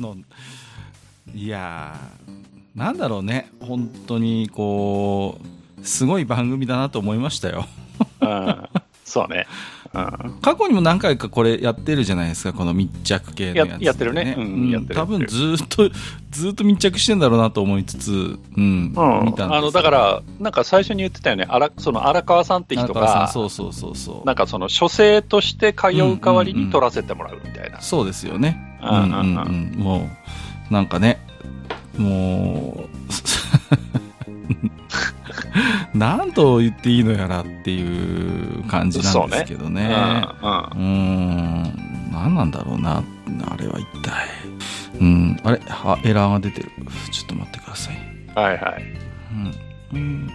のいやーなんだろうね。本当にこうすごい番組だなと思いましたよ。うん。そうね。うん。過去にも何回かこれやってるじゃないですか。この密着系のやつ、ややってるね。うん多分ずーっとずーっと密着してんだろうなと思いつつ、うん。あのだから、なんか最初に言ってたよね、荒その荒川さんって人が、そうそうそうそう。なんかその書生として通う代わりに取らせてもらうみたいな。そうですよね。うんうんうんうんもう、なんかね、もう、なんと言っていいのやらっていう感じなんですけどね。うんうん何なんだろうな、あれは一体。うん、あれあ、エラーが出てる。ちょっと待ってください。はいはい。うん、うん、うん、うん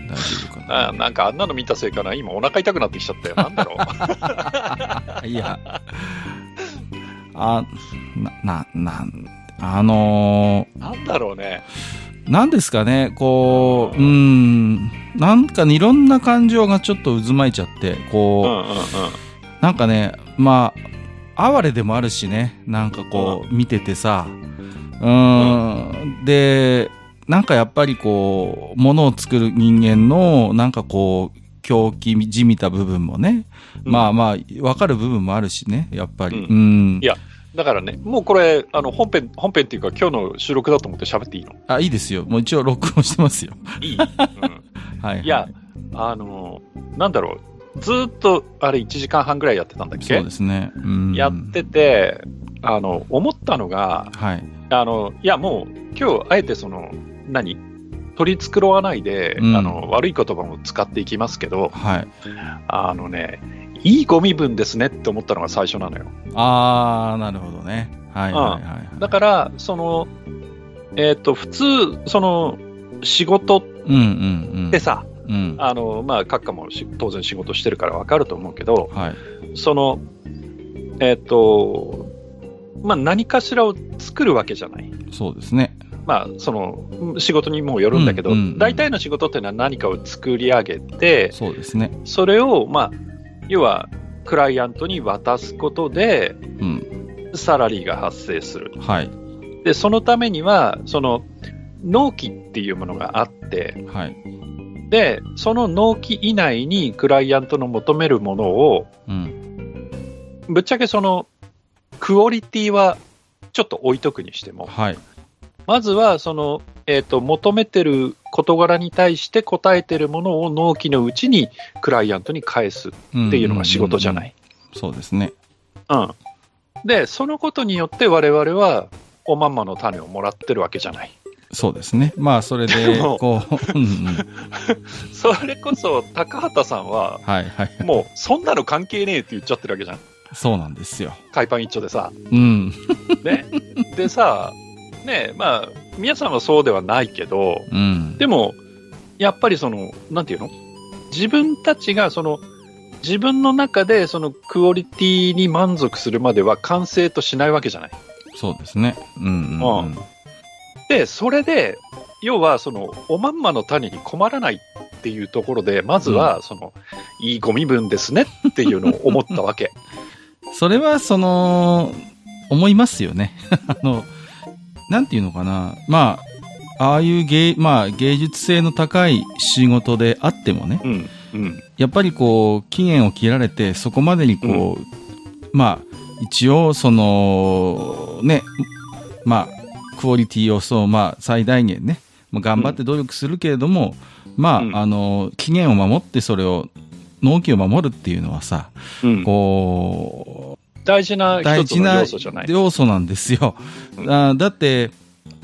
うん。大丈夫かな。あなんかあんなの見たせいかな、今お腹痛くなってきちゃったよ。なんだろう。いや、あ、な、な、あのなんだろうね。ー、なんですかね、こう、うーん、なんかねいろんな感情がちょっと渦巻いちゃって、うんこう、うんうん。なんかね、まあ、哀れでもあるしね、なんかこう、見ててさ、うーん、で、なんかやっぱりこう、ものを作る人間の、なんかこう、狂気じみた部分もね、うんまあまあ、わかる部分もあるしね、やっぱり。ううん。いやだからね、もうこれ、あの本編、本編っていうか、今日の収録だと思って喋っていいの？あ、いいですよ。もう一応録音してますよ。いい、うんはい、はい。いや、あの、なんだろう、ずーっとあれ1時間半ぐらいやってたんだっけ？そうですね。うん。やってて、あの、思ったのが、はい。あの、いや、もう、今日、あえてその、何？取り繕わないで、うんあの、悪い言葉も使っていきますけど、はい。あのね、いいゴミ分ですねって思ったのが最初なのよ。あー、なるほどね。はいはいはい、はい。だから、その、えっ、と、普通、その、仕事うんうんうん。ってさ、うん。あの、まあ、閣下もし当然仕事してるからわかると思うけど、はい。その、えっ、と、まあ、何かしらを作るわけじゃない。そうですね。まあ、その、仕事にもよるんだけど、うんうんうん大体の仕事っていうのは何かを作り上げて、そうですね。それを、まあ、要は、クライアントに渡すことで、うん。サラリーが発生する。はい。で、そのためには、その、納期っていうものがあって、はい。で、その納期以内にクライアントの求めるものを、うん。ぶっちゃけその、クオリティはちょっと置いとくにしても、はい。まずはその、えっ、と、求めてる事柄に対して答えてるものを納期のうちにクライアントに返すっていうのが仕事じゃない。い。そうですね。うん。で、そのことによって我々はおまんまの種をもらってるわけじゃない。そうですね。まあ、それでこう、うんうん。それこそ高畑さんは、はいはい。もうそんなの関係ねえって言っちゃってるわけじゃん。そうなんですよ。海パン一丁でさ。うん。ね。でさ、ねまあ、皆さんはそうではないけど、うん。でも、やっぱりその、なんていうの？自分たちがその、自分の中でそのクオリティに満足するまでは完成としないわけじゃない。そうですね。うんうん、うん。で、それで、要はその、おまんまの種に困らないっていうところで、まずはその、いいゴミ分ですねっていうのを思ったわけ。それは、その、思いますよね。あの、なんていうのかな。まあ、ああいう芸、まあ、芸術性の高い仕事であってもね、うん。うん。やっぱりこう、期限を切られて、そこまでにこう、まあ、一応、その、ね、まあ、クオリティをそう、まあ、最大限ね、まあ頑張って努力するけれども、まあ、うんあの、期限を守ってそれを、納期を守るっていうのはさ、うん、こ大事な一つの事な要素じゃない。要素なんですよ。うん。あだって、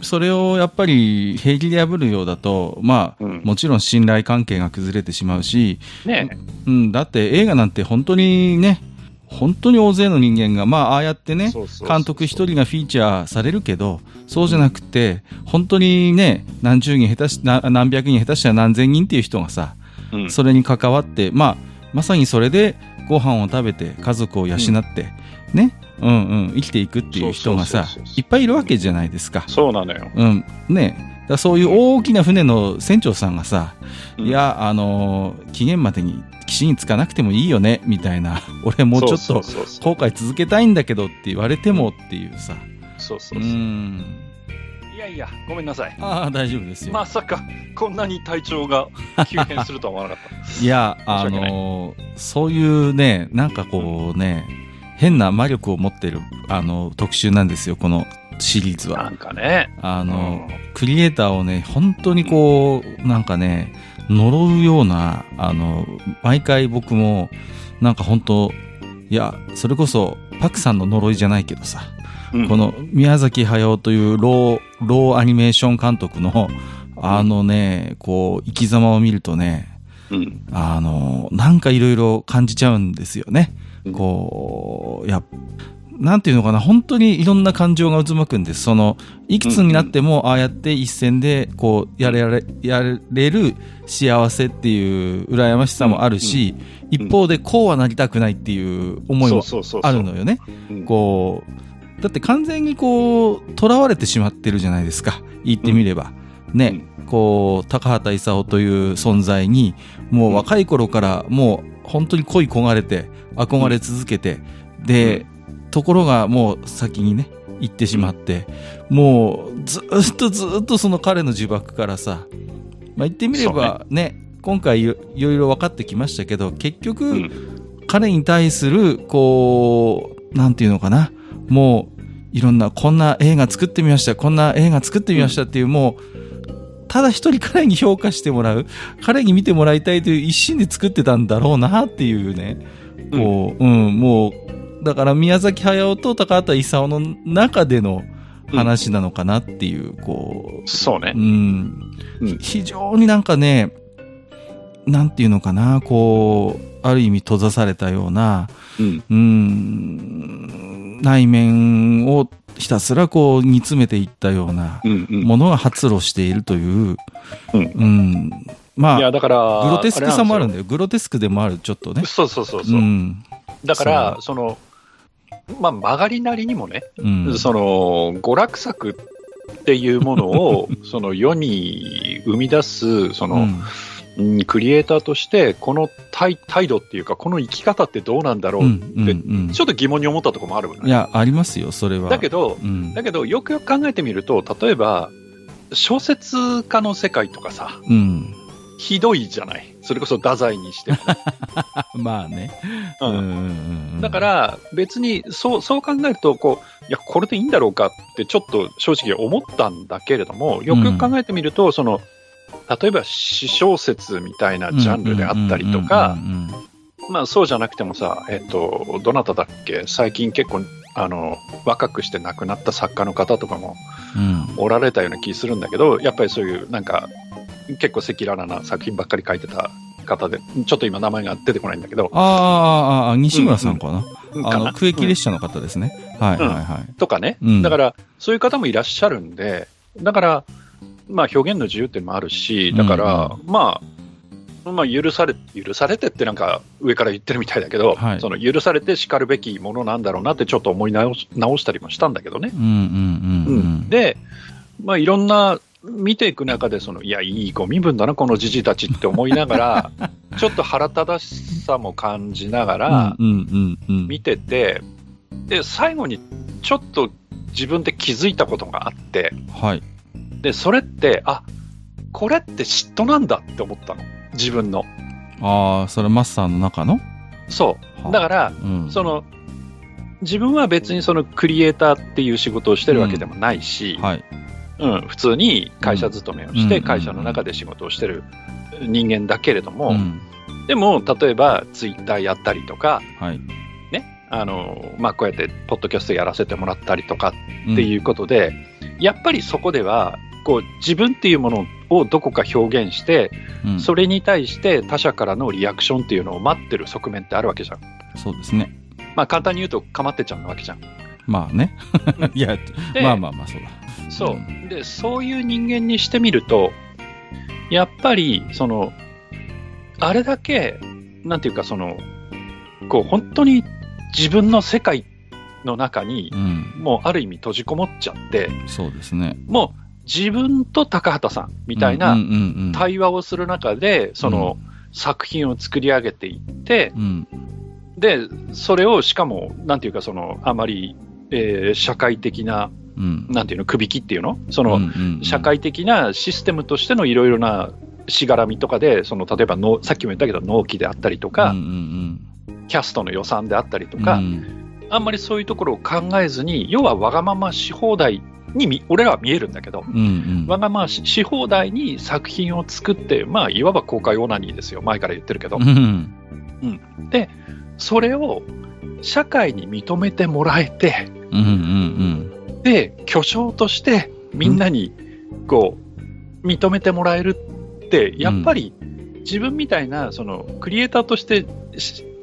それをやっぱり平気で破るようだと、まあ、うん。もちろん信頼関係が崩れてしまうし、ねうん、だって映画なんて本当にね、本当に大勢の人間が、まあ、ああやってね、監督一人がフィーチャーされるけど、そうじゃなくて、本当にね、何十人下手し、な何百人下手したら何千人っていう人がさ、うん。それに関わって、まあ、まさにそれでご飯を食べて家族を養って、ね、うんうん、生きていくっていう人がさいっぱいいるわけじゃないですか。そうなのよ。うん、ね。らそういう大きな船の船長さんがさ、うんいや、あのー期限までに岸に着かなくてもいいよね、みたいな。俺もうちょっと後悔続けたいんだけどって言われてもっていうさ。そうそううそう。ん。いやいや、ごめんなさい。ああ、大丈夫ですよ。まさか、こんなに体調が急変するとは思わなかった。いや、あのーそういうね、なんかこうね、変な魔力を持ってる、あの、特集なんですよ、このシリーズはな。んかね。あの、クリエイターをね、本当にこう、なんかね、呪うような、あの、毎回僕も、なんか本当、いや、それこそ、パクさんの呪いじゃないけどさ、うんこの宮崎駿というロー、ローアニメーション監督の、あのね、こう、生き様を見るとね、うん。あの、なんかいろいろ感じちゃうんですよね。うんこう、やっなんていうのかな、本当にいろんな感情が渦巻くんです。その、いくつになっても、ああやって一戦で、こう、やれやれ、やれる幸せっていう羨ましさもあるし、一方でこうはなりたくないっていう思いもあるのよね。うんこう、だって完全にこう、囚われてしまってるじゃないですか。言ってみれば。ね、こう、高畑勲という存在に、もう若い頃からもう本当に恋焦がれて、憧れ続けて、で、ところがもう先にね、行ってしまって、もうずっとずっとその彼の呪縛からさ、まあ、言ってみればね、今回いろいろ分かってきましたけど、結局、うん。彼に対する、こう、なんていうのかな、もう、いろんな、こんな映画作ってみました、こんな映画作ってみましたっていう、もう、ただ一人彼に評価してもらう、彼に見てもらいたいという一心で作ってたんだろうなっていうね、こう、うん、もう、だから宮崎駿と高畑勲の中での話なのかなっていう、こそうね。う、う。ん、うん。非常になんかね、なんていうのかな、こう、ある意味閉ざされたような、うん。うーん、内面をひたすらこう煮詰めていったような。ものが発露しているという、うんうん、まいや、あ、だから、グロテスクさもあるんだだよ。グロテスクでもある、ちょっとね。そうそうそうそうう。ん。だから、その、まあ、曲がりなりにもね、うん。その、娯楽作っていうものを、その世に生み出す、その、うんうんクリエイターとして、この態態度っていうか、この生き方ってどうなんだろううんって、うんちょっと疑問に思ったところもあるわねいや、ありますよ、それは。だけど、うん。だけど、よくよく考えてみると、例えば、小説家の世界とかさ、うん。ひどいじゃない。それこそ太宰にしても。まあね。うんうんうんだか、ら、別に、そう、そう考えると、こう、いや、これでいいんだろうかって、ちょっと正直思ったんだけれども、よくよく考えてみると、その、例えば、詩小説みたいなジャンルであったりとかう、んまあ、そうじゃなくてもさ、えっと、どなただっけ最近結構、あの、若くして亡くなった作家の方とかもうん。おられたような気するんだけど、やっぱりそういう、なんか、結構赤裸々な作品ばっかり書いてた方で、ちょっと今名前が出てこないんだけど、ああああ、西村さんかな？あの、かな？区域列車の方ですね。はいはいはい。とかね、うん。だからそういう方もいらっしゃるんで、だから、まあ、表現の自由っていうのもあるし、だから、まあ、まあ、許され、許されてってなんか上から言ってるみたいだけど、はいその許されて叱るべきものなんだろうなってちょっと思い直し直したりもしたんだけどね。うんうんうんうん。で、まあ、いろんな、見ていく中でその、いや、いいご身分だな、このじじたちって思いながら、ちょっと腹立たしさも感じながら、うんうんうんうん。見てて、で、最後にちょっと自分で気づいたことがあって、はい。で、それって、あ、これって嫉妬なんだって思ったの。自分の。ああ、それマスターの中の？そう。だから、うん。その、自分は別にそのクリエイターっていう仕事をしてるわけでもないし、はい。うん、普通に会社勤めをして、うん会社の中で仕事をしてる人間だけれども、うんでも、例えばツイッターやったりとか、はい。ね、あの、まあ、こうやってポッドキャストやらせてもらったりとかっっていうことで、やっぱりそこでは、こう、自分っていうものをどこか表現して、うん、それに対して他者からのリアクションっていうのを待ってる側面ってあるわけじゃん。そうですね。まあ、簡単に言うと、かまってちゃんなわけじゃん。まあね。いや、でまあまあまあ、そうだ。そうう。で、そういう人間にしてみると、やっぱり、その、あれだけ、なんていうか、その、こう、本当に自分の世界の中にう、ん。もうある意味閉じこもっちゃって、そうですね。も自分と高畑さんみたいな対話をする中で、その作品を作り上げていって、うん、で、それをしかも、なんていうか、その、あまり、えー、社会的な、うん、なんていうの、首引きっていうの？その、社会的なシステムとしてのいろいろなしがらみとかで、その、例えばの、さっきも言ったけど、納期であったりとか、キャストの予算であったりとか、うん、あんまりそういうところを考えずに、要はわがままし放題に俺らは見えるんだけど、うんうん、わがままし放題に作品を作って、まあ、いわば公開オナニーですよ、前から言ってるけど。うん、うん、で、それを社会に認めてもらえて、うんうんうん、で、巨匠としてみんなにこう、認めてもらえるって、やっぱり自分みたいな、その、クリエイターとして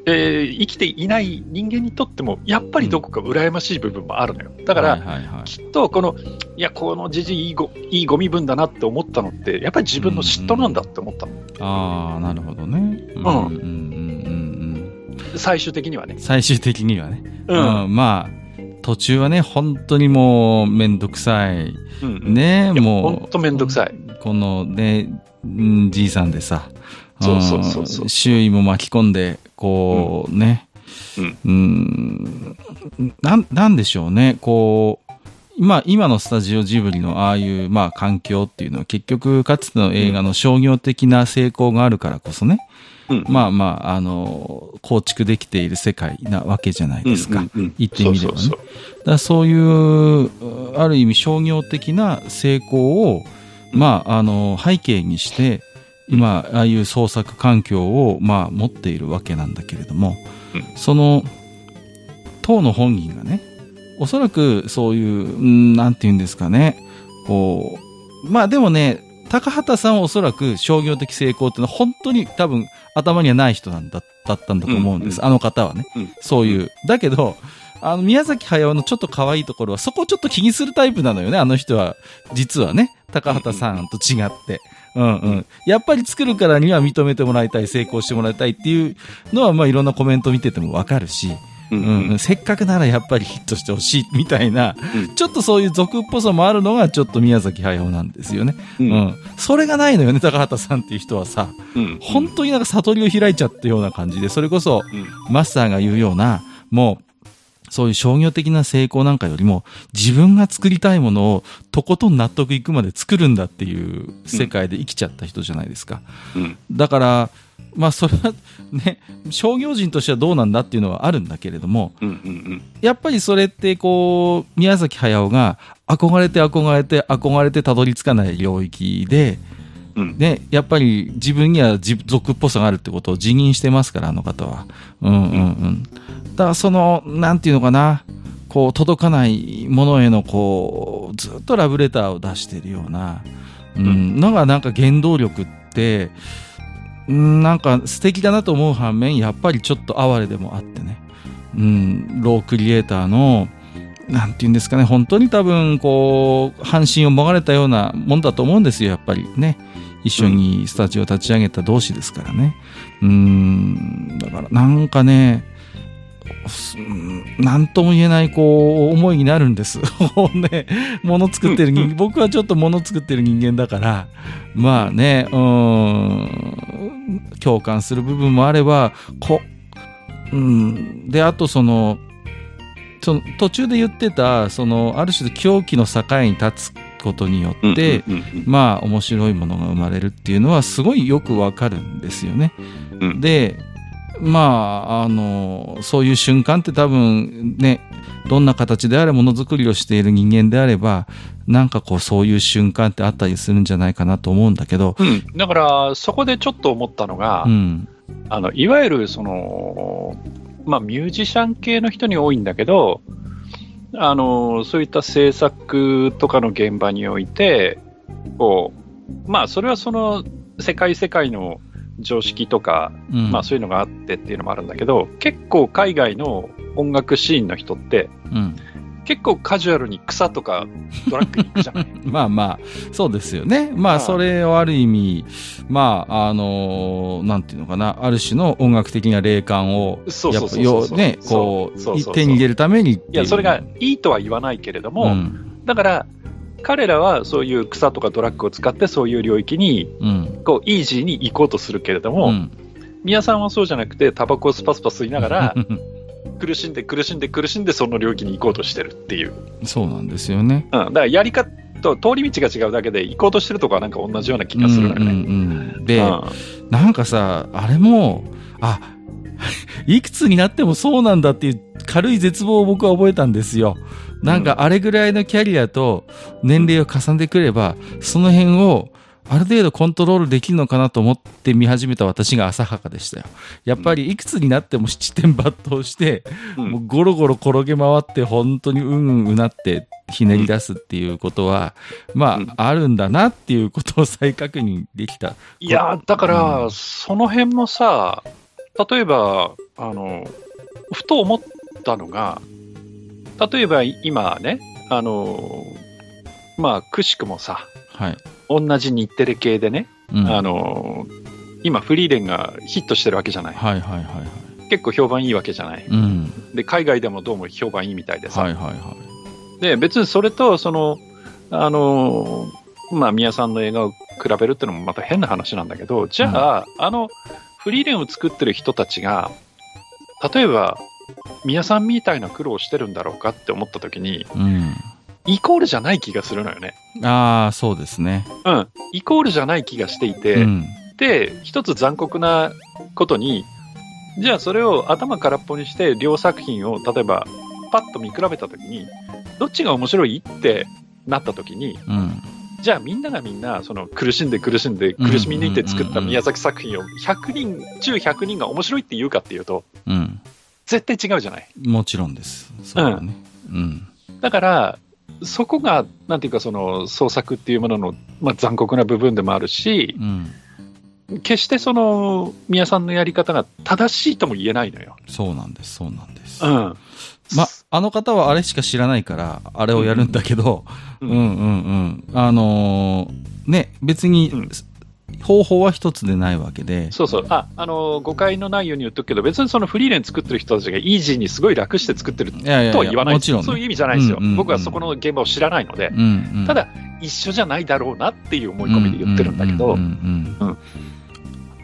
えー、生きていない人間にとっても、やっぱりどこか羨ましい部分もあるのよ。だから、はいはいはい、きっとこの、いや、このじじいいごいいゴミ分だなって思ったのって、やっぱり自分の嫉妬なんだって思ったの。うんうん、ああ、なるほどね。うん。うんうんうんうん、最終的にはね。最終的にはね。うん。うん、まあ、途中はね、本当にもう、めんどくさい。うん、ね、もう。本当めんどくさい。このね、じいさんでさ、そうそうそうそう。周囲も巻き込んで、こうね、うん、うん。な、なんでしょうね、こう、今、今のスタジオジブリのああいう、まあ、環境っていうのは結局、かつての映画の商業的な成功があるからこそね、うん、まあまあ、あの、構築できている世界なわけじゃないですか。うんうんうん、言ってみればね。そうだそういう、ある意味商業的な成功を、まあ、あの、背景にして、今ああいう創作環境をまあ持っているわけなんだけれども、うん、その当の本人がねおそらくそういう何て言うんですかねこうまあでもね高畑さんはおそらく商業的成功っていうのは本当に多分頭にはない人なんだだったんだと思うんです、うんうん、あの方はね、うん、そういう。だけどあの宮崎駿のちょっと可愛いところはそこをちょっと気にするタイプなのよねあの人は。実はね高畑さんと違って。うんうん。やっぱり作るからには認めてもらいたい、成功してもらいたいっていうのは、まあいろんなコメント見ててもわかるし、うん、うん、せっかくならやっぱりヒットしてほしいみたいな、うん、ちょっとそういう俗っぽさもあるのがちょっと宮崎駿なんですよね。うん。うん、それがないのよね、高畑さんっていう人はさ。うん。本当になんか悟りを開いちゃったような感じで、それこそ、マスターが言うような、もう、そういう商業的な成功なんかよりも、自分が作りたいものをとことん納得いくまで作るんだっていう世界で生きちゃった人じゃないですか。うん、だから、まあそれはね、商業人としてはどうなんだっていうのはあるんだけれども、うんうんうん、やっぱりそれってこう、宮崎駿が憧れて憧れて憧れてたどり着かない領域で、うん、ね、やっぱり自分には俗っぽさがあるってことを自認してますから、あの方は。うんうんうん。だからその、なんていうのかな、こう、届かないものへの、こう、ずっとラブレターを出しているような、うん、のがなんか原動力って、なんか素敵だなと思う反面、やっぱりちょっと哀れでもあってね、うん、ロークリエイターの、なんていうんですかね、本当に多分、こう、半身をもがれたようなもんだと思うんですよ、やっぱり。ね。一緒にスタジオ立ち上げた同士ですからね。うん、だからなんかね、なんとも言えない、こう、思いになるんです。ね、物作ってる人間、僕はちょっと物作ってる人間だから、まあね、うん、共感する部分もあれば、こ、うん、で、あとその、その途中で言ってた、その、ある種狂気の境に立つことによって、まあ、面白いものが生まれるっていうのは、すごいよくわかるんですよね。うん、で、まあ、あの、そういう瞬間って多分ね、どんな形であれものづくりをしている人間であれば、なんかこうそういう瞬間ってあったりするんじゃないかなと思うんだけど。うん、だからそこでちょっと思ったのが、うん、あの、いわゆるその、まあミュージシャン系の人に多いんだけど、あの、そういった制作とかの現場において、こう、まあそれはその世界世界の常識とか、うん、まあそういうのがあってっていうのもあるんだけど、結構海外の音楽シーンの人って、うん、結構カジュアルに草とかドラッグに行くじゃない？まあまあ、そうですよね。まあそれをある意味、まあ、あのー、なんていうのかな、ある種の音楽的な霊感を、そうそうそうそうね、こう、手に入れるためにいや、それがいいとは言わないけれども、うん、だから、彼らはそういう草とかドラッグを使ってそういう領域にうん。こうイージーに行こうとするけれども、うん。宮さんはそうじゃなくてタバコをスパスパ吸いながら 苦しんで苦しんで苦しんでその領域に行こうとしてるっていう、そうなんですよね。うん、だからやり方と通り道が違うだけで行こうとしてるとこはなんか同じような気がするのよね。うんうんうん、で、うんなんかさ、あれも、あ、いくつになってもそうなんだっていう軽い絶望を僕は覚えたんですよ。なんかあれぐらいのキャリアと年齢を重ねてくれば、その辺をある程度コントロールできるのかなと思って見始めた私が浅はかでしたよ。やっぱりいくつになっても七点抜刀して、うんもうゴロゴロ転げ回って本当にうんうんうなってひねり出すっていうことは、まうんああるんだなっていうことを再確認できた。いや、だから、うその辺もさ、例えば、あの、ふと思ったのが、例えば今ね、あの、まあ、くしくもさ、はい。同じ日テレ系でね、うんあの、今、フリーレンがヒットしてるわけじゃない。はいはいはいはい。結構評判いいわけじゃない。うん。で、海外でもどうも評判いいみたいでさ。はいはいはで、別にそれと、その、あの、まあ、宮さんの映画を比べるってのもまた変な話なんだけど、じゃあ、あの、フリーレンを作ってる人たちが、例えば、宮さんみたいな苦労をしてるんだろうかって思った時に、い。うん。イコールじゃない気がするのよね。ああ、そうですね。うん。イコールじゃない気がしていて、うん。で、一つ残酷なことに、じゃあそれを頭空っぽにして両作品を例えばパッと見比べたときに、どっちが面白いってなったときに、うん。じゃあみんながみんなその苦しんで苦しんでうん苦しみ抜いて作った宮崎作品を100人中100人が面白いって言うかっていうと、うん。絶対違うじゃない。もちろんです。そうだね。うん。だから、そこが、なんていうかその創作っていうものの、まあ、残酷な部分でもあるし、うん。決してその宮さんのやり方が正しいとも言えないのよ。そうなんです。そうなんです。うん。ま、あの方はあれしか知らないから、あれをやるんだけど、ううんんうんうん。あのーね、別にうん、方法は一つでないわけで、そうそう。あ、あの、誤解のないように言っとくけど、別にそのフリーレン作ってる人たちがイージーにすごい楽して作ってるいやいやいやとは言わない。もちろんね。そういう意味じゃないですよ。うんうんうん。僕はそこの現場を知らないので、うんうん。ただ、一緒じゃないだろうなっていう思い込みで言ってるんだけど、うんうんうん。うん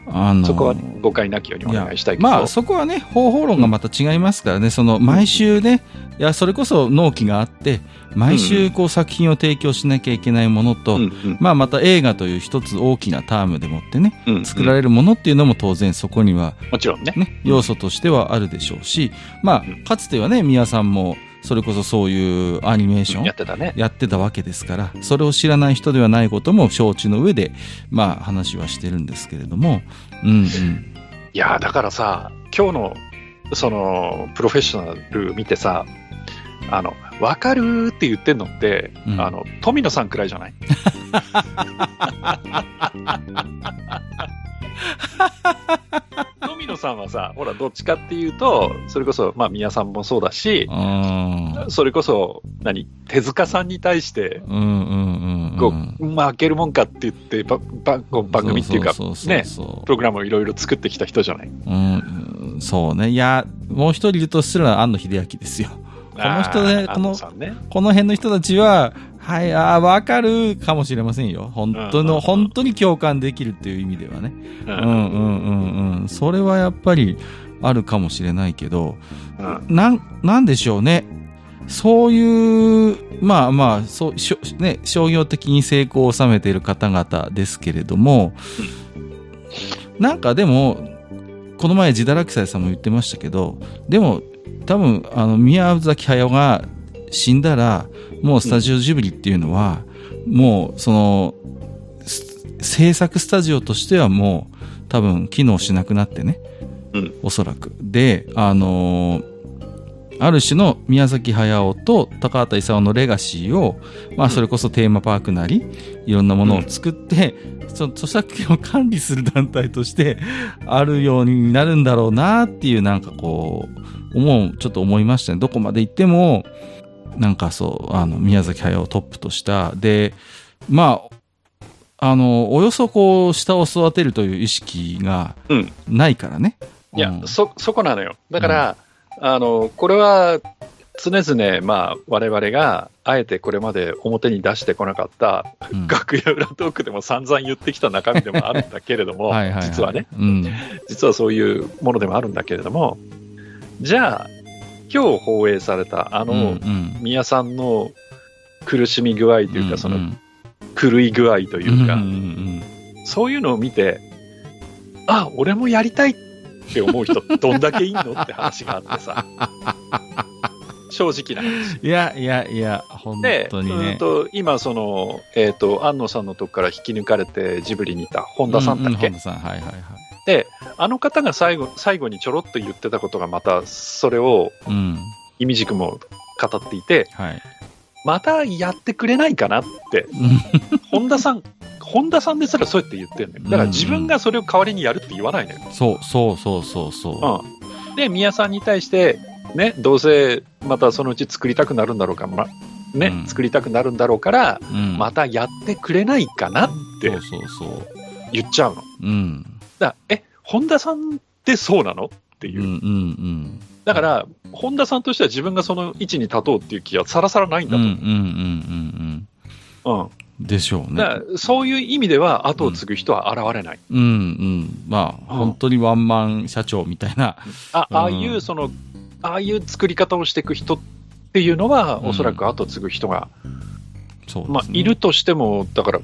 あのーそこは誤解なきようにお願いしたいけど。まあそこはね方法論がまた違いますからね、その毎週ねいやそれこそ納期があって毎週こう作品を提供しなきゃいけないものと、うんうんまあまた映画という一つ大きなタームでもってねうん作られるものっていうのも当然そこにはもちろんね。ね要素としてはあるでしょうしまうんあかつてはね宮さんもそれこそそういうアニメーションやってたね。やってたわけですからそれを知らない人ではないことも承知の上でまあ話はしてるんですけれども。うんうん。いやーだからさ、今日の、その、プロフェッショナル見てさ、あの、わかるーって言ってんのって、うん。あの、富野さんくらいじゃない？富野さんはさ、ほら、どっちかっていうと、それこそ、まあ、宮さんもそうだし、それこそ、何、手塚さんに対して、うんうんうんうんこう、負けるもんかって言って、ば番組っていうかね、プログラムをいろいろ作ってきた人じゃない？うん、そうね。いや、もう一人いるとするのは庵野秀明ですよ。この人ねあーこのね。この辺の人たちは、はい、ああ、わかるかもしれませんよ。本当の、本当に共感できるっていう意味ではね。ううんうんうんうん。それはやっぱりあるかもしれないけど、うんなん、なんでしょうね。そういう、まあまあ、そう、しょね、商業的に成功を収めている方々ですけれども、なんかでも、この前、自堕落斎さんも言ってましたけど、でも、多分、あの、宮崎駿が死んだら、もうスタジオジブリっていうのは、もう、その、す制作スタジオとしてはもう、多分、機能しなくなってね、うん。おそらく。で、あのーある種の宮崎駿と高畑勲のレガシーを、まあ、それこそテーマパークなり、いろんなものを作って、その著作権を管理する団体としてあるようになるんだろうなっていう、なんかこう、思う、ちょっと思いましたね。どこまで行っても、なんかそう、あの、宮崎駿をトップとした。で、まあ、あの、およそこう、下を育てるという意識がうん。ないからね。いや、うんそ、そこなのよ。だから、あの、これは、常々、まあ、我々が、あえてこれまで表に出してこなかった、うん楽屋裏トークでも散々言ってきた中身でもあるんだけれども、はいはいはい実はね、うん。実はそういうものでもあるんだけれども、じゃあ、今日放映されたあの、宮さんの苦しみ具合というか、そのん狂い具合というか、んんそういうのを見て、あ、俺もやりたいって思う人 どんだけいんのって話があってさ。正直な話。いやいやいや、本で、当にねうん。と今その、えっ、と、安野さんのとこから引き抜かれてジブリにいた本田さんだっけ、うう本田さん、はいはいはい。あの方が最後、最後にちょろっと言ってたことがまた、それをうん。意味軸も語っていて、はい。またやってくれないかなって、本田さん、本田さんですらそうやって言ってるのよ。だから自分がそれを代わりにやるって言わないのよ。そうそうそうそうそうん。で、宮さんに対して、ね、どうせまたそのうち作りたくなるんだろうか、ま、ね、うん作りたくなるんだろうから、う。うん。またやってくれないかなってそうそうそう。言っちゃうの。うん。だえ、本田さんってそうなの？っていう。うんうんうん。だから、本田さんとしては自分がその位置に立とうっていう気はさらさらないんだうんうんとうんうん思う。うん。うん。でしょうね。そういう意味では後を継ぐ人は現れない。うんうん。まあ、うん本当にワンマン社長みたいな。あ、うんああいう、その、ああいう作り方をしていく人っていうのは、うんおそらく後を継ぐ人が、そうね。まあ、いるとしても、だから、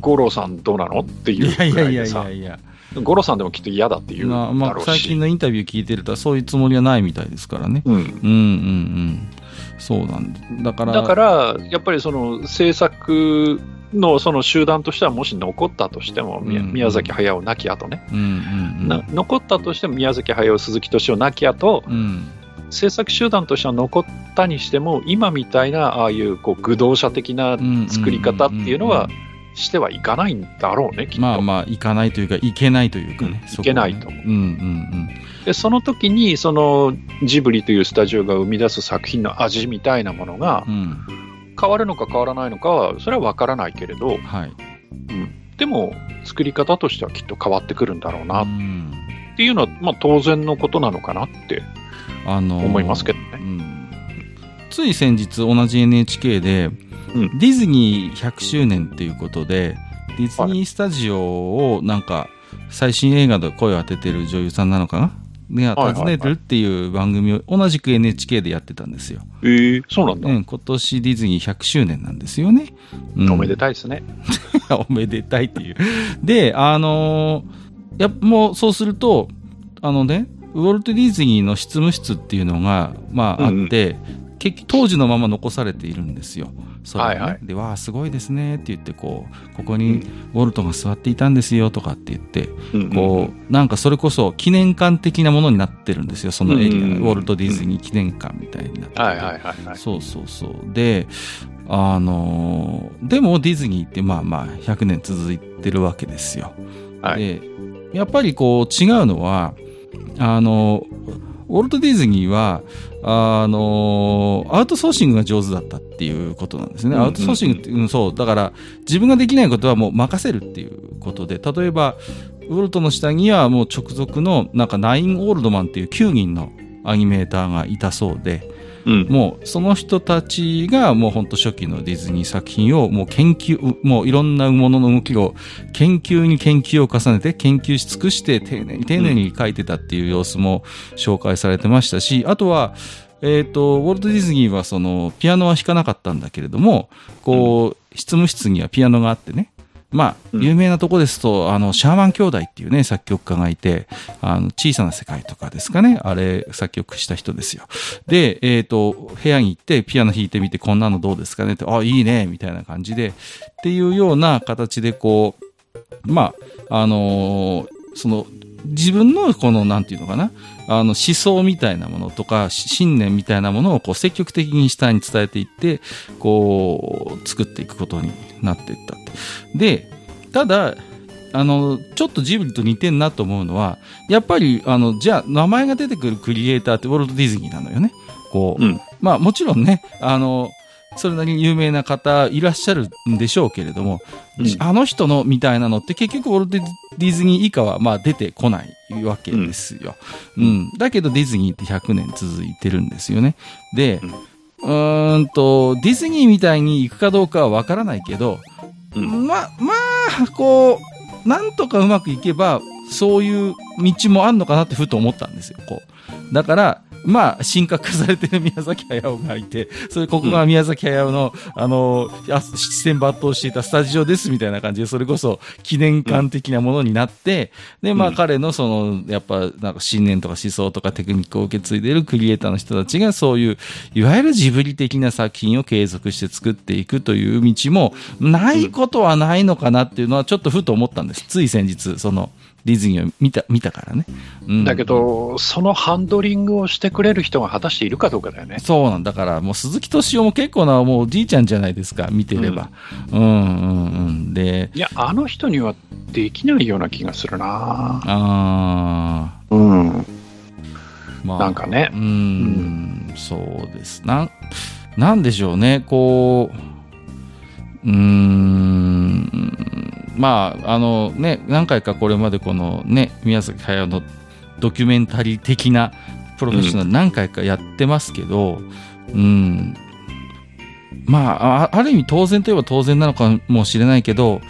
五郎さんどうなの？っていいうやいやいやいいでさや、いや。五郎さんでもきっと嫌だっていうまあ、まあ。最近のインタビュー聞いてると、そういうつもりはないみたいですからね。うん。うんうんうん。そうなんだ。だから、だから、やっぱりその制作のその集団としては、もし残ったとしても、みうん宮崎駿亡き後ね、うんうんうん。な残ったとしても宮崎駿、鈴木敏夫亡き後、うん。制作集団としては残ったにしても、今みたいな、ああいうこう愚道者的な作り方っていうのは、してはいかないんだろうね、きっと。まあまあ、いかないというか、いけないというかね。うんけないと思ううんうんで、その時に、そのジブリというスタジオが生み出す作品の味みたいなものがうん。うん。変わるのか変わらないのかは、それは分からないけれど、はい。でも、作り方としてはきっと変わってくるんだろうなっうんていうのは、まあ当然のことなのかなってあのー思いますけどね。うんつい先日同じ NHK で、うんディズニー100周年っていうことでディズニースタジオをなんか最新映画で声を当ててる女優さんなのかな？が訪ねてるっていう番組を同じく NHK でやってたんですよ。ええそうなんだ。うん、今年ディズニー100周年なんですよね。うんおめでたいですね。おめでたいっていう。で、あのーやっぱもうそうすると、あのね、ウォルト・ディズニーの執務室っていうのが、まあ、あって、結局当時のまま残されているんですよ。それがねはいはいで、わあ、すごいですねって言って、こう、ここにウォルトが座っていたんですよとかって言って、うんこう、なんかそれこそ記念館的なものになってるんですよ、そのエリアが。うんウォルト・ディズニー記念館みたいになっててはいはいはいはい。そうそうそう。で、あのーでもディズニーってまあまあ100年続いてるわけですよ。はいで、やっぱりこう違うのは、あの、ウォルト・ディズニーは、あのアウトソーシングが上手だったっていうことなんですね。うんアウトソーシングって、うん、そう。だから、自分ができないことはもう任せるっていうことで、例えば、ウォルトの下にはもう直属の、なんかナイン・オールドマンっていう9人のアニメーターがいたそうで、うん。もうその人たちがもう本当初期のディズニー作品をもう研究、もういろんなものの動きを研究に研究を重ねて研究し尽くして丁寧に丁寧に書いてたっていう様子も紹介されてましたし、あとは、えっ、と、ウォルト・ディズニーはそのピアノは弾かなかったんだけれども、こう、執務室にはピアノがあってね、まあ、うん有名なとこですと、あの、シャーマン兄弟っていうね、作曲家がいて、あの、小さな世界とかですかね、あれ、作曲した人ですよ。で、えっ、と、部屋に行って、ピアノ弾いてみて、こんなのどうですかねって、あ、いいね、みたいな感じで、っていうような形で、こう、まあ、あのーその、自分のこの、なんていうのかな、あの、思想みたいなものとか、し信念みたいなものを、こう、積極的に下に伝えていって、こう、作っていくことになっていったって。で、ただ、あの、ちょっとジブリと似てんなと思うのは、やっぱり、あの、じゃあ、名前が出てくるクリエイターってウォルト・ディズニーなのよね。こう、うんまあ、もちろんね、あの、それなりに有名な方いらっしゃるんでしょうけれども、うんあの人のみたいなのって結局ウォルト・ディズニー以下はまあ出てこないわけですよ。うん。だけどディズニーって100年続いてるんですよね。で、うんうーんと、ディズニーみたいに行くかどうかはわからないけど、うんま、まあ、こう、なんとかうまくいけば、そういう道もあんのかなってふと思ったんですよ、こう。だから、まあ、神格化されてる宮崎駿がいて、それ、ここが宮崎駿の、あの、あ視線抜刀していたスタジオですみたいな感じで、それこそ記念館的なものになって、で、まあ、うん彼のその、やっぱ、なんか信念とか思想とかテクニックを受け継いでいるクリエイターの人たちが、そういう、いわゆるジブリ的な作品を継続して作っていくという道も、ないことはないのかなっていうのは、ちょっとふと思ったんです。つい先日、その、ディズニーを見た、見たからね。うんだけど、そのハンドリングをしてくれる人が果たしているかどうかだよね。そうなんだから、もう鈴木敏夫も結構な、もうおじいちゃんじゃないですか、見てれば。うん、うん、うん。で、いや、あの人にはできないような気がするなあうん。ー、まあ、なんかねう。ん、そうです。なん、なんでしょうね、こう、うーん、まあ、あのね、何回かこれまでこのね、宮崎駿のドキュメンタリー的なプロフェッショナル何回かやってますけど、うん、まあ、あある意味当然といえば当然なのかもしれないけど、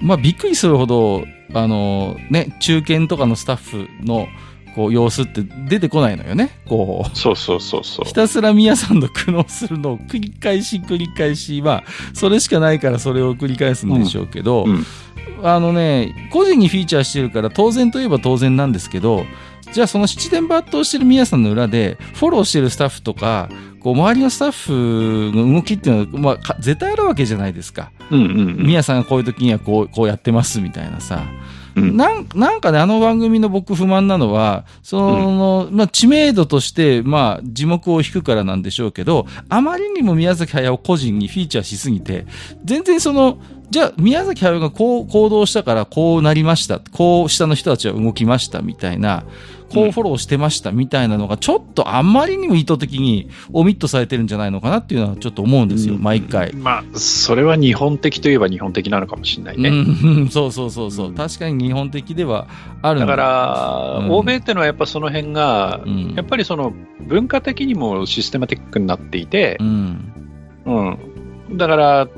まあ、びっくりするほど、あの、ね、中堅とかのスタッフの、こう、様子って出てこないのよね。こう、そうそうそうそう。ひたすら宮さんの苦悩するのを繰り返し繰り返し、まあ、それしかないからそれを繰り返すんでしょうけど、うんあのね、個人にフィーチャーしてるから当然といえば当然なんですけど、じゃあその七点抜刀してる宮さんの裏で、フォローしてるスタッフとか、こう周りのスタッフの動きっていうのは、まあか、絶対あるわけじゃないですか。うんうんうん。宮さんがこういう時にはこう、こうやってますみたいなさ。うんなんなんかね、あの番組の僕不満なのは、その、まあ、知名度として、まあ、字幕を引くからなんでしょうけど、あまりにも宮崎駿個人にフィーチャーしすぎて、全然その、じゃあ、宮崎駿がこう行動したからこうなりました。こう下の人たちは動きましたみたいな、こうフォローしてましたみたいなのが、ちょっとあんまりにも意図的にオミットされてるんじゃないのかなっていうのはちょっと思うんですよ、毎回。まあ、それは日本的といえば日本的なのかもしれないね。うん、そうそうそうそう、うん確かに日本的ではあるんだから、うん欧米っていうのはやっぱその辺が、うんやっぱりその文化的にもシステマティックになっていてう、ん、うん。だから、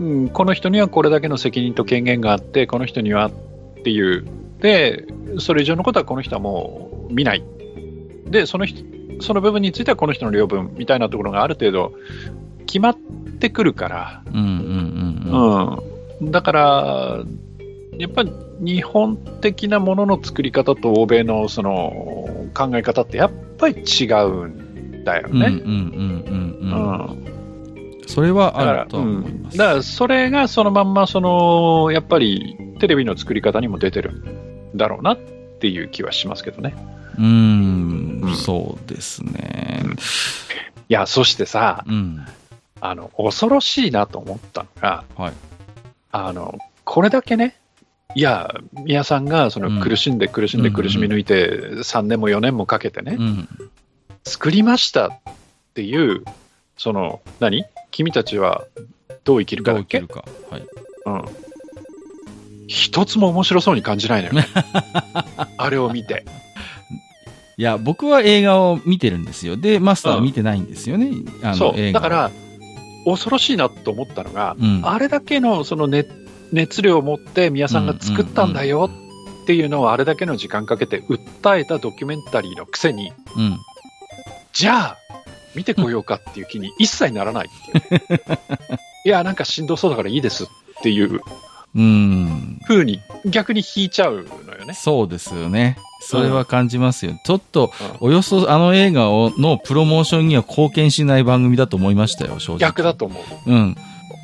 うん、この人にはこれだけの責任と権限があって、この人にはっていう。で、それ以上のことはこの人はもう見ない。で、その人、その部分についてはこの人の領分みたいなところがある程度決まってくるから、うん、うん、うん、うん。だから、やっぱり日本的なものの作り方と欧米のその考え方ってやっぱり違うんだようん、うん、うん、ね。うん、うん、うんそれはあるとは思います。だからそれがそのまんまそのやっぱりテレビの作り方にも出てるんだろうなっていう気はしますけどね。うーんうんそうですね。いや、そしてさ、うん、あの、恐ろしいなと思ったのが、はい。あの、これだけね、いや、宮さんがそうんの苦しんで苦しんでうん苦しみ抜いて3年も4年もかけてね、うん、作りましたっていう、その、何？君たちはどう生きるかだっけ？どう生きるか。はい。うん。一つも面白そうに感じないのよね。あれを見て。いや、僕は映画を見てるんですよ。で、マスターは見てないんですよね。あのそう。だから、恐ろしいなと思ったのが、うんあれだけのその熱熱量を持って宮さんが作ったんだよっていうのをあれだけの時間かけて訴えたドキュメンタリーのくせに、うん。じゃあ、見てこようかっていう気に一切ならないいう。いや、なんかしんどそうだからいいですっていううん。風に逆に引いちゃうのよね。そうですよね。それは感じますよ。ちょっと、うんおよそあの映画をのプロモーションには貢献しない番組だと思いましたよ、正直。逆だと思う。うん。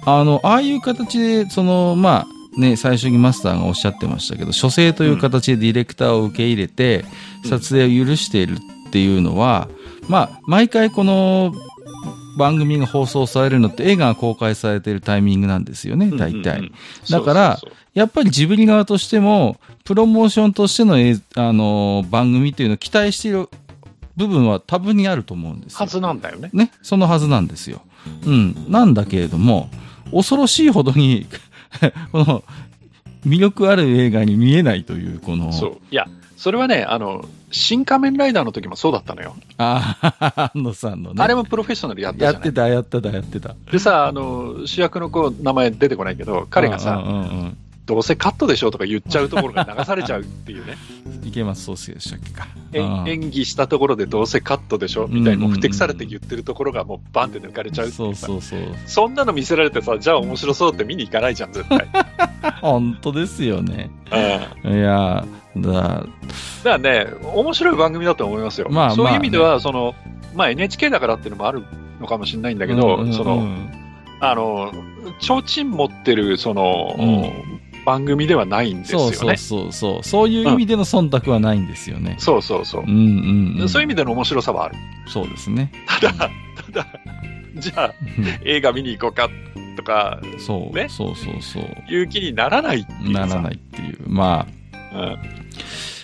あの、ああいう形で、その、まあ、ね、最初にマスターがおっしゃってましたけど、書生という形でディレクターを受け入れて、うん撮影を許しているっていうのは、まあ、毎回この番組が放送されるのって映画が公開されているタイミングなんですよね、大体。うんうんうんだからそうそうやっぱりジブリ側としても、プロモーションとしての、えーあのー番組っていうのを期待している部分は多分にあると思うんですはずなんだよね。ね、そのはずなんですよ。うん。なんだけれども、恐ろしいほどに、この、魅力ある映画に見えないという、この、そう。いや、それはね、あの、新仮面ライダーの時もそうだったのよ。ああ、安野さんのね。あれもプロフェッショナルやったじゃないやってた、やってた、やってた。でさ、あの、主役の子、名前出てこないけど、彼がさ、うんうんうんどうせカットでしょとか言っちゃうところが流されちゃうっていうね。池松壮亮でしたっけか。演技したところでどうせカットでしょみたいにもうふてくされて言ってるところがもうバンって抜かれちゃうそうそうそう。そんなの見せられてさ、じゃあ面白そうって見に行かないじゃん、絶対。本当ですよね。うんいや、だ、だからね、面白い番組だと思いますよ。まあそういう意味でまは、その、まあ NHK だからっていうのもあるのかもしれないんだけど、うんうんうんその、あの、提灯持ってる、その、うん番組ではないんですよね。そうそうそうそう。そういう意味での忖度はないんですよね。そうそうそううんうん、うん。そういう意味での面白さはある。そうですね。ただ、ただ、じゃあ映画見に行こうかとかそう、ね？そうそうそう。いう気にならないっていうさならないっていう。まうん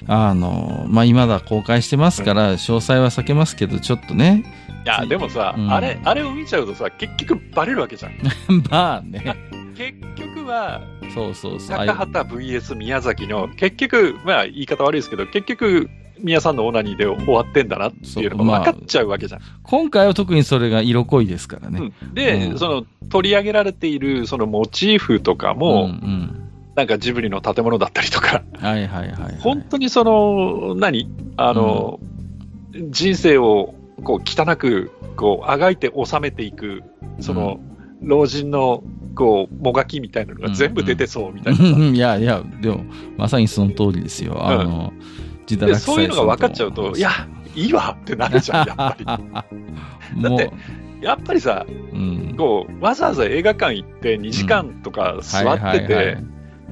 あ、あの、まあ、今だ公開してますから、詳細は避けますけど、ちょっとね。いや、でもさ、うんあれ、あれを見ちゃうとさ、結局バレるわけじゃん。まあね。結局は、そうそうそう。あ高畑 VS 宮崎の、結局、まあ言い方悪いですけど、結局、宮さんのオナニーで終わってんだなっていうのが分かっちゃうわけじゃん。今回は特にそれが色濃いですからね。うんで、うんその取り上げられているそのモチーフとかも、うんうんなんかジブリの建物だったりとか、はいはいはい、はい。本当にその、何？あの、人生をこう汚くこうあがいて収めていく、その、老人のこうもがきみたいなのが全部出てそうみたいなさ、いやいや、でも、まさにその通りですよ。あの、自堕で落そういうのが分かっちゃうと、いや、いいわってなるじゃん、やっぱり。だってやっぱりさ、うん。こう、わざわざ映画館行って2時間とか座ってて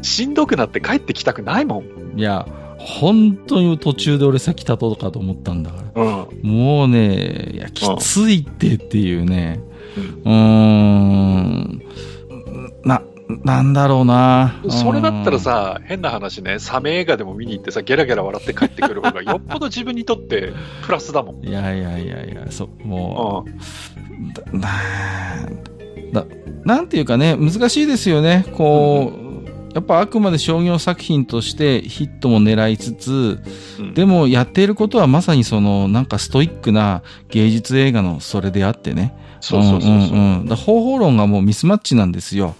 い、しんどくなって帰ってきたくないもん。いや、本当に途中で俺さっき立とうかと思ったんだから。うん。もうね、いや、きついってっていうね。ううーん。な、なんだろうな。それだったらさ、変な話ね、サメ映画でも見に行ってさ、ゲラゲラ笑って帰ってくる方が、よっぽど自分にとってプラスだもん。うん。いやいやいやいや、そう、もうん。う、だなだなんていうかね、難しいですよね。こう、やっぱあくまで商業作品としてヒットも狙いつつ、うんでもやっていることはまさにそのなんかストイックな芸術映画のそれであってね。そうそうそうそう。んんんだ方法論がもうミスマッチなんですよ。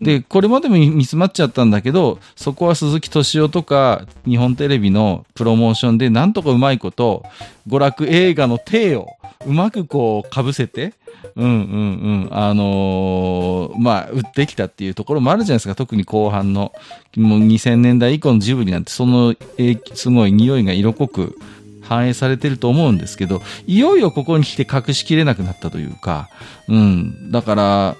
で、これまでもミスマッチだったんだけど、そこは鈴木敏夫とか日本テレビのプロモーションでなんとかうまいこと、娯楽映画の体をうまくこう被せて、うんうんうん、あのーまあ、売ってきたっていうところもあるじゃないですか。特に後半の、もう2000年代以降のジブリなんて、その、えーすごい匂いが色濃く反映されてると思うんですけど、いよいよここに来て隠しきれなくなったというか、うん。だから、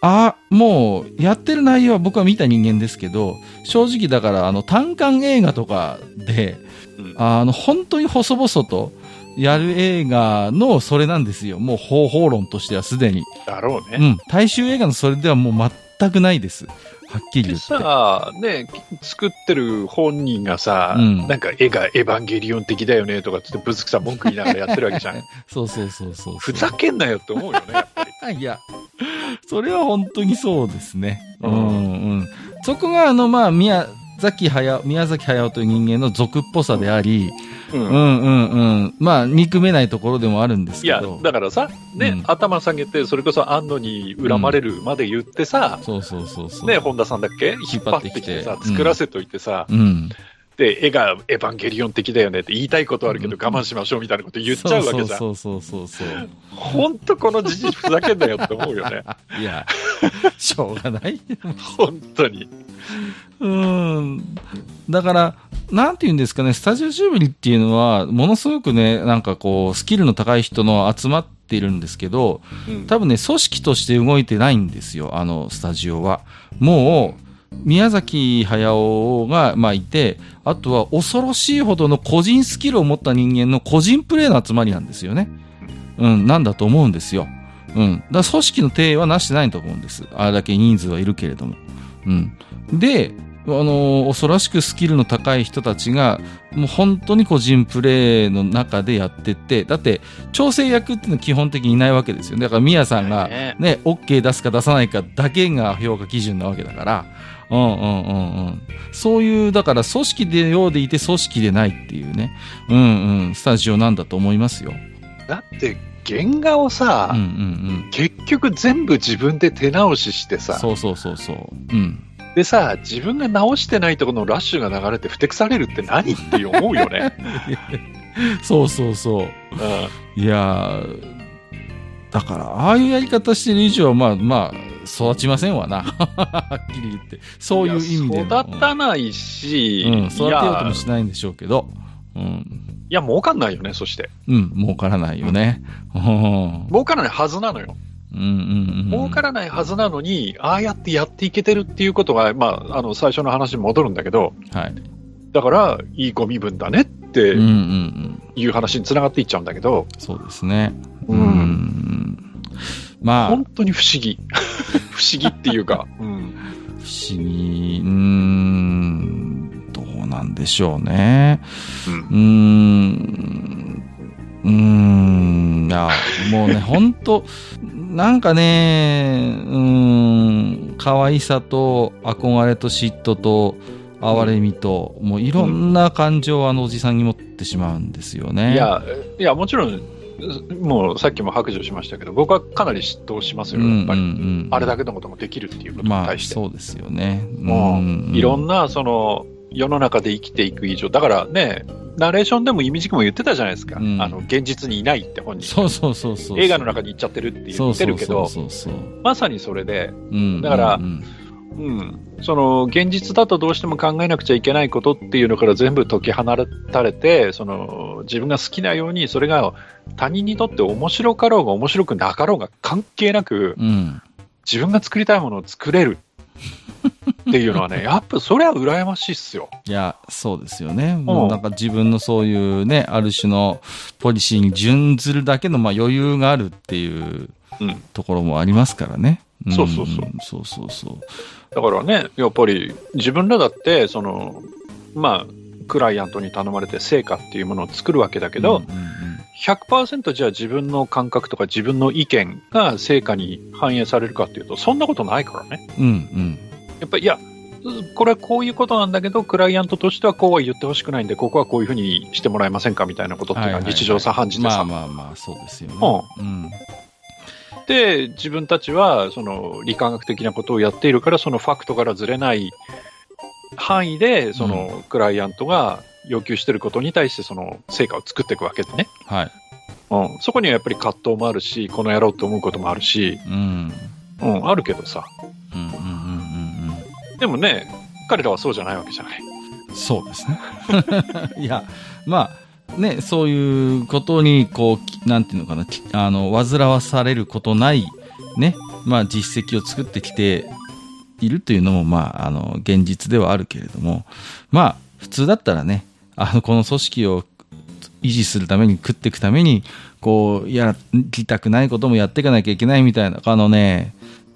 あ、もう、やってる内容は僕は見た人間ですけど、正直だから、あの、単館映画とかで、うんあの、本当に細々とやる映画のそれなんですよ。もう方法論としてはすでに。だろうね。うん。大衆映画のそれではもう全くないです。はっきりで言って。さ、ね、作ってる本人がさ、うんなんか絵がエヴァンゲリオン的だよねとかつってぶつくさ文句言いながらやってるわけじゃん。そうそうそうそう。ふざけんなよって思うよね、やっぱり。いや、それは本当にそうですね。ううんんうん。そこが、あの、まあ、宮崎駿、宮崎駿という人間の俗っぽさであり、ううんんうんうん。まあ、憎めないところでもあるんですいやけど。、だからさ、ね、うん頭下げて、それこそ安野に恨まれるまで言ってさ、そうそうそうそう。ね、本田さんだっけ？引っ張っててきてさ、うん作らせといてさ、うん。で、絵がエヴァンゲリオン的だよねって言いたいことあるけどうん我慢しましょうみたいなこと言っちゃうわけじゃん。そうそうそうそうそう。ほんとこのじじいふざけんなよって思うよね。いや、しょうがない。本当に。うん。だから、なんて言うんですかね、スタジオジブリっていうのは、ものすごくね、なんかこう、スキルの高い人の集まっているんですけど、うん多分ね、組織として動いてないんですよ、あのスタジオは。もう、宮崎駿が、まあ、いて、あとは恐ろしいほどの個人スキルを持った人間の個人プレーの集まりなんですよね。うん、なんだと思うんですよ。うん。だから組織の定義はなしてないと思うんです。あれだけ人数はいるけれども。うん。で、あのー恐ろしくスキルの高い人たちが、もう本当に個人プレーの中でやってって、だって、調整役っていうのは基本的にいないわけですよ。だから、宮さんがねね、OK 出すか出さないかだけが評価基準なわけだから、うんうんうんうん。そういう、だから組織でようでいて組織でないっていうね、うんうん、スタジオなんだと思いますよ。だって、原画をさ、うんうん結局全部自分で手直ししてうん。さ、そうそうそうそう。うん。でさ、自分が直してないところのラッシュが流れてふてくされるって何って思うよね。そうそうそう。うんいやーだから、ああいうやり方してる以上は、まあまあ、育ちませんわな。はっきり言って。そういう意味で育たないし、うん、育てようともしないんでしょうけど。うん。いや、儲かんないよね、そして。うん、儲からないよね。うん。儲からないはずなのよ。うんうんうん。儲からないはずなのに、ああやってやっていけてるっていうことが、まあ、あの、最初の話に戻るんだけど、はい。だから、いいご身分だねって。いう話につながっていっちゃうんだけど、そうですね。うんん。まあ、本当に不思議。不思議っていうか、うん。不思議、うーん、どうなんでしょうね。うんうーん、うーん、いや、もうね、ほんと、なんかね、うーん、可愛さと憧れと嫉妬と哀れみと、もういろんな感情をあのおじさんに持ってしまうんですよね。いや、いや、もちろん、もうさっきも白状しましたけど、僕はかなり嫉妬しますよ、やっぱり。うんうんうんあれだけのこともできるっていうことにまあ、対して。そうですよね。もういろんな、な、その、世の中で生きていく以上、だからね、ナレーションでもイミジクも言ってたじゃないですか。うんあの、現実にいないって本人。そうそうそうそう。映画の中に行っちゃってるって言ってるけど、まさにそれで、うんだからうんうん、その現実だとどうしても考えなくちゃいけないことっていうのから全部解き放たれてその自分が好きなようにそれが他人にとって面白かろうが面白くなかろうが関係なくうん。自分が作りたいものを作れるっていうのはね やっぱそれは羨ましいっすよ。いや、そうですよね。もうなんか自分のそういうね、ある種のポリシーに準ずるだけのまあ余裕があるっていううん、ところもありますからね。んそうそうそう。そうそうそう。だからねやっぱり自分らだってそのまあクライアントに頼まれて成果っていうものを作るわけだけど、うんうん100%じゃあ自分の感覚とか自分の意見が成果に反映されるかっていうと、そんなことないからね。うん、うんやっぱり、いや、これはこういうことなんだけど、クライアントとしてはこうは言ってほしくないんで、ここはこういうふうにしてもらえませんかみたいなことっていうのははいはいはい日常茶飯事でさ。まあまあまあ、そうですよね。うん。で、自分たちは、その、理化学的なことをやっているから、そのファクトからずれない範囲で、その、クライアントが要求していることに対して、その、成果を作っていくわけでね。はい。うん。そこにはやっぱり葛藤もあるし、この野郎って思うこともあるし、うん。うん、あるけどさ。うんうんうんうんうん。でもね、彼らはそうじゃないわけじゃない。そうですね。いや、まあ、ね、そういうことに、こうき、なんていうのかな、あの、煩わされることない、ね、まあ、実績を作ってきているというのも、まあ、あの、現実ではあるけれども、まあ、普通だったらね、あの、この組織を維持するために、食っていくために、こう、やりたくないこともやっていかなきゃいけないみたいな、あのね、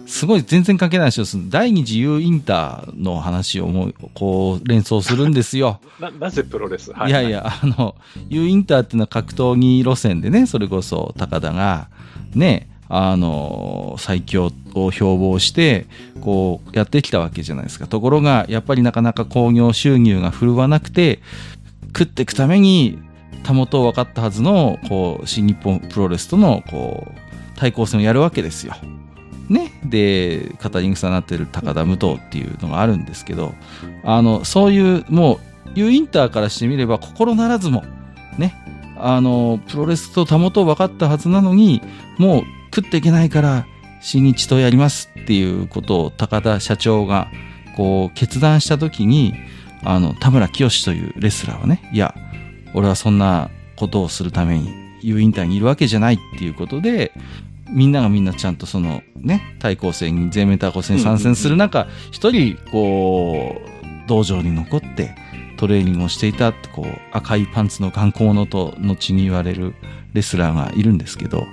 すごい全然関係ない話をする。第二次 U インターの話をもう、こう、連想するんですよ。な、なぜプロレス？いやい。や、あの、U インターっていうのは格闘技路線でね、それこそ高田が、ね、あの、最強を標榜して、こう、やってきたわけじゃないですか。ところが、やっぱりなかなか興行収入が振るわなくて、食っていくために、たもとを分かったはずの、こう、新日本プロレスとの、こう、対抗戦をやるわけですよ。ね。で、カタリングさんになってる高田武藤っていうのがあるんですけど、あの、そういう、もう、U インターからしてみれば、心ならずも、ね、あの、プロレスとたもと分かったはずなのに、もう食っていけないから、新日とやりますっていうことを高田社長が、こう、決断したときに、あの、田村清というレスラーはね、いや、俺はそんなことをするために、U インターにいるわけじゃないっていうことで、みんながみんなちゃんとそのね、対抗戦に、全面対抗戦に参戦する中、一人、こう、道場に残って、トレーニングをしていたって、こう、赤いパンツの頑固者と後に言われるレスラーがいるんですけど、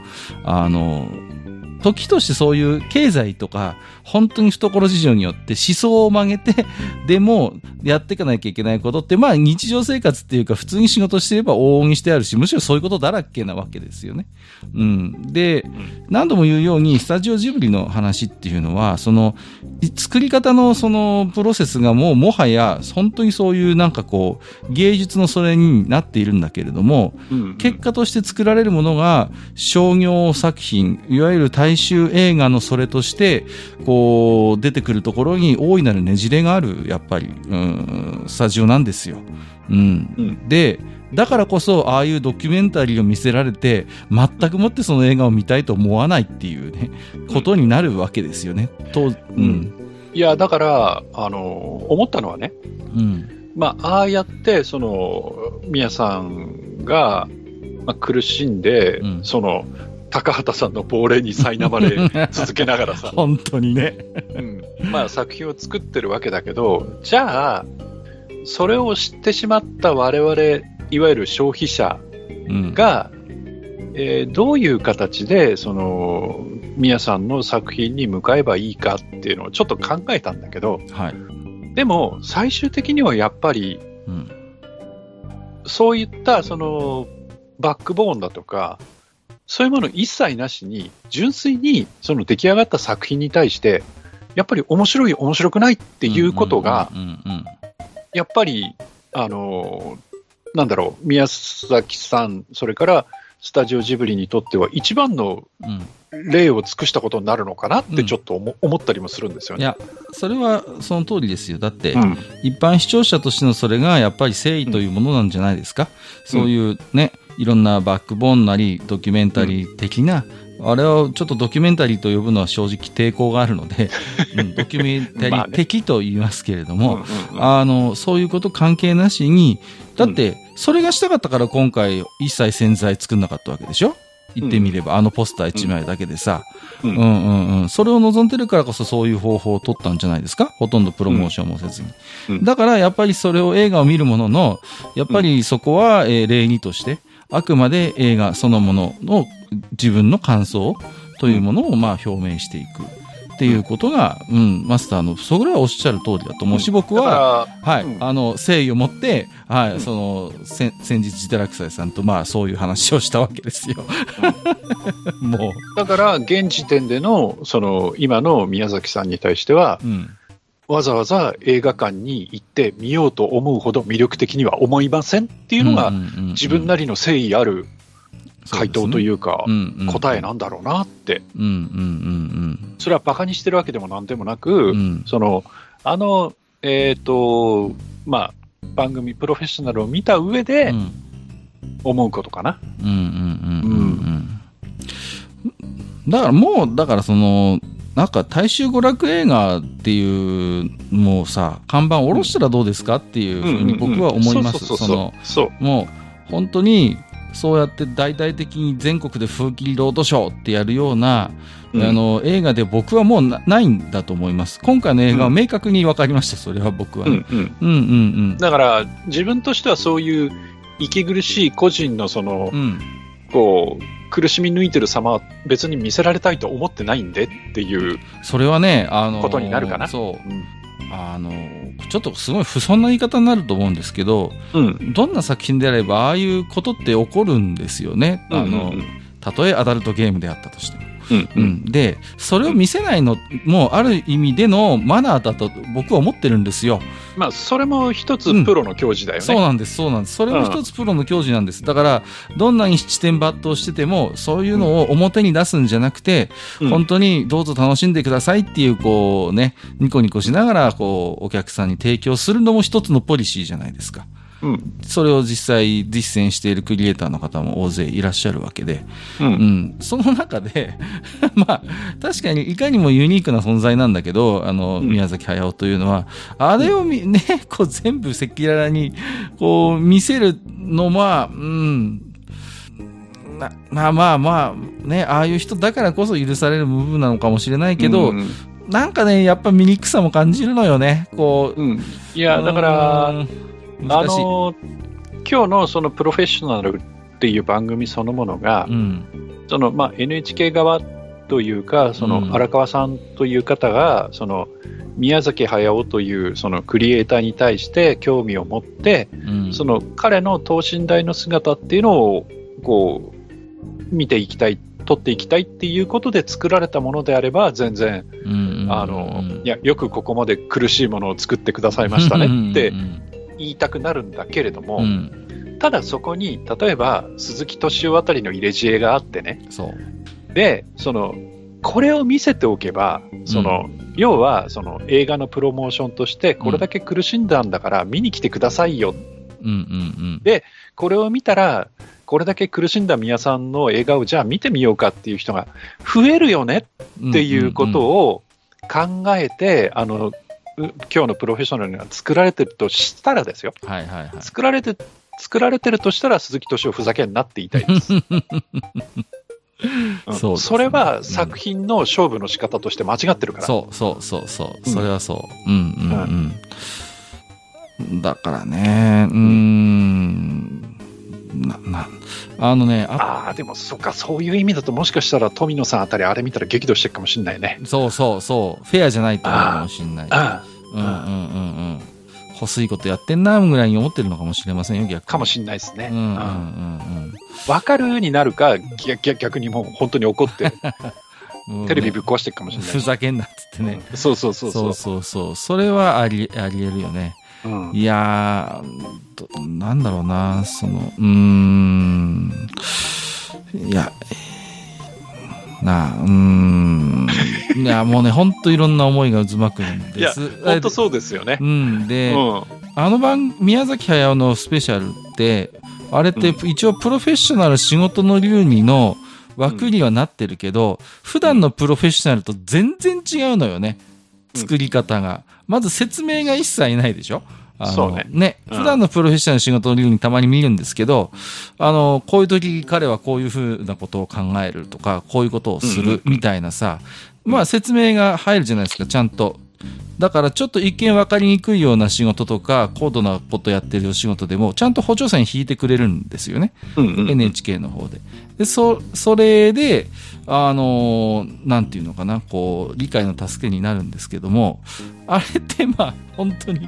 あの、時としてそういう経済とか、本当に懐事情によって思想を曲げて、でもやっていかなきゃいけないことって、まあ日常生活っていうか普通に仕事してれば往々にしてあるし、むしろそういうことだらけなわけですよね。うん。で、何度も言うように、スタジオジブリの話っていうのは、その、作り方のそのプロセスがもうもはや、本当にそういうなんかこう、芸術のそれになっているんだけれども、結果として作られるものが商業作品、いわゆる大衆映画のそれとして、こう、出てくるところに大いなるねじれがある、やっぱり、うん、スタジオなんですよ。うん。うん、で、だからこそ、ああいうドキュメンタリーを見せられて、全くもってその映画を見たいと思わないっていうね、ことになるわけですよね。と、うん。いや、だから、あの、思ったのはね、うん。まあ、ああやって、その、宮さんが、まあ、苦しんで、うん、その、高畑さんの亡霊に苛まれ 続けながらさ。本当にね、うん。まあ、作品を作ってるわけだけどじゃあそれを知ってしまった我々いわゆる消費者が、うん、えー、どういう形でその宮さんの作品に向かえばいいかっていうのをちょっと考えたんだけど、はい、でも最終的にはやっぱり、うん、そういったそのバックボーンだとかそういうもの一切なしに、純粋にその出来上がった作品に対して、やっぱり面白い、面白くないっていうことが、やっぱり、あの、なんだろう、宮崎さん、それからスタジオジブリにとっては一番の例を尽くしたことになるのかなってちょっと思,、思ったりもするんですよね。いや、それはその通りですよ。だって、うん、一般視聴者としてのそれがやっぱり誠意というものなんじゃないですか？うん、そういうね、いろんなバックボーンなりドキュメンタリー的な、うん、あれをちょっとドキュメンタリーと呼ぶのは正直抵抗があるので、うん、ドキュメンタリー的と言いますけれども、あのそういうこと関係なしにだってそれがしたかったから今回一切洗剤作んなかったわけでしょ？言ってみれば、うん、あのポスター1枚だけでさ、うん、うん。うんうんそれを望んでるからこそそういう方法を取ったんじゃないですか？ほとんどプロモーションもせずに、うん、だからやっぱりそれを映画を見るもののやっぱりそこは、えー、例にとしてあくまで映画そのものの自分の感想というものをまあ表明していく。っていうことが、うん、マスターの、それはおっしゃる通りだと思うし、僕は、はい、あの、誠意を持って、はい、その、先日、ジタラクサイさんと、まあ、そういう話をしたわけですよ。もう。だから、現時点での、その、今の宮崎さんに対しては、うんわざわざ映画館に行って見ようと思うほど魅力的には思いませんっていうのが、自分なりの誠意ある回答というか、答えなんだろうなって。それはバカにしてるわけでもなんでもなく、その、あの、えと、まあ、番組、プロフェッショナルを見た上で、思うことかな。だからもう、だからその、なんか大衆娯楽映画っていうもうさ看板下ろしたらどうですかっていうふうに僕は思います。そのもう本当にそうやって大々的に全国で風切りロードショーってやるような、うん、あの映画で僕はもうないんだと思います。今回の映画は明確に分かりました、それは僕は、ね、うん。うんうんうん、だから自分としてはそういう息苦しい個人のその、うん、こう苦しみ抜いてる様は別に見せられたいと思ってないんでっていうそれはね、あのことになるかな。そう、うん、あのちょっとすごい不遜な言い方になると思うんですけど、うん、どんな作品であればああいうことって起こるんですよね。あの、たとえアダルトゲームであったとしても。うんうん、でそれを見せないのもある意味でのマナーだと僕は思ってるんですよ。まあそれも一つプロの教授だよね、うん、そうなんですそうなんです。それも一つプロの教授なんです、だからどんなに七点抜刀しててもそういうのを表に出すんじゃなくて、うん、本当にどうぞ楽しんでくださいっていうこうねニコニコしながらこうお客さんに提供するのも一つのポリシーじゃないですか。うん、それを実際実践しているクリエイターの方も大勢いらっしゃるわけで、うん、うん、その中で まあ確かにいかにもユニークな存在なんだけどあの、宮崎駿というのはあれをみ、ね、こう全部赤裸々にこう見せるのは、うん、ままあまあまあねああいう人だからこそ許される部分なのかもしれないけど、うん。なんかね、やっぱ醜さも感じるのよね。こう。うん、いや、だから、あの今日のそのプロフェッショナルっていう番組そのものが、うん、そのまあ、NHK 側というか、そのうん。荒川さんという方が、その宮崎駿というそのクリエイターに対して興味を持って、うん。その彼の等身大の姿っていうのをこう見ていきたい、撮っていきたいっていうことで作られたものであれば、全然、うんあのいやよくここまで苦しいものを作ってくださいましたねってうん言いたくなるんだけれども、うん。ただそこに例えば鈴木敏夫あたりの入れ知恵があってね、でそのこれを見せておけば、その要はその映画のプロモーションとして、これだけ苦しんだんだから見に来てくださいよ、うんうんでこれを見たら、これだけ苦しんだ宮さんの映画をじゃあ見てみようかっていう人が増えるよねうんっていうことを考えて、あのう今日のプロフェッショナルが作られてるとしたらですよ、はいはいはい。作られて作られてるとしたら、鈴木敏夫ふざけんなって言いたいです。うん。そうね。それは作品の勝負の仕方として間違ってるから。そうそうそうそう。うん。それはそう。うんうんうん。だからね。うーんななあのねあああ、でもそっか、そういう意味だと、もしかしたら富野さんあたり、あれ見たら激怒してるかもしれないね。そうそうそう。フェアじゃないって思うかもしれない。あうんうんうんうん。細いことやってんなぐらいに思ってるのかもしれませんよ逆かもしれないですね。うんうんうんうん。わかるになるか、逆逆逆にもう本当に怒って、テレビぶっ壊してるかもしれない。ふし。ざけんなっつってね。うん。そうそうそうそう。そうそうそれはありありえるよね。うん。いやーどなんだろうなそのうーん。いやなあうーん。いやもうねほんといろんな思いが渦巻くんいやです本当そうですよね。う。ん。うで、ん。あの番宮崎駿のスペシャルってあれって一応プロフェッショナル仕事の流儀の枠にはなってるけど、普段のプロフェッショナルと全然違うのよね。作り方が、まず説明が一切ないでしょ？あうね。うん。普段のプロフェッショナルの仕事の流儀たまに見るんですけど、あの、こういう時彼はこういうふうなことを考えるとか、こういうことをするみたいなさ、まあ説明が入るじゃないですか、ちゃんと。だからちょっと一見分かりにくいような仕事とか、高度なことやってる仕事でも、ちゃんと補助線引いてくれるんですよね。うんうん NHK の方で。で、そ、それで、あのーなんていうのかな、こう、理解の助けになるんですけども、あれってまあ、本当に、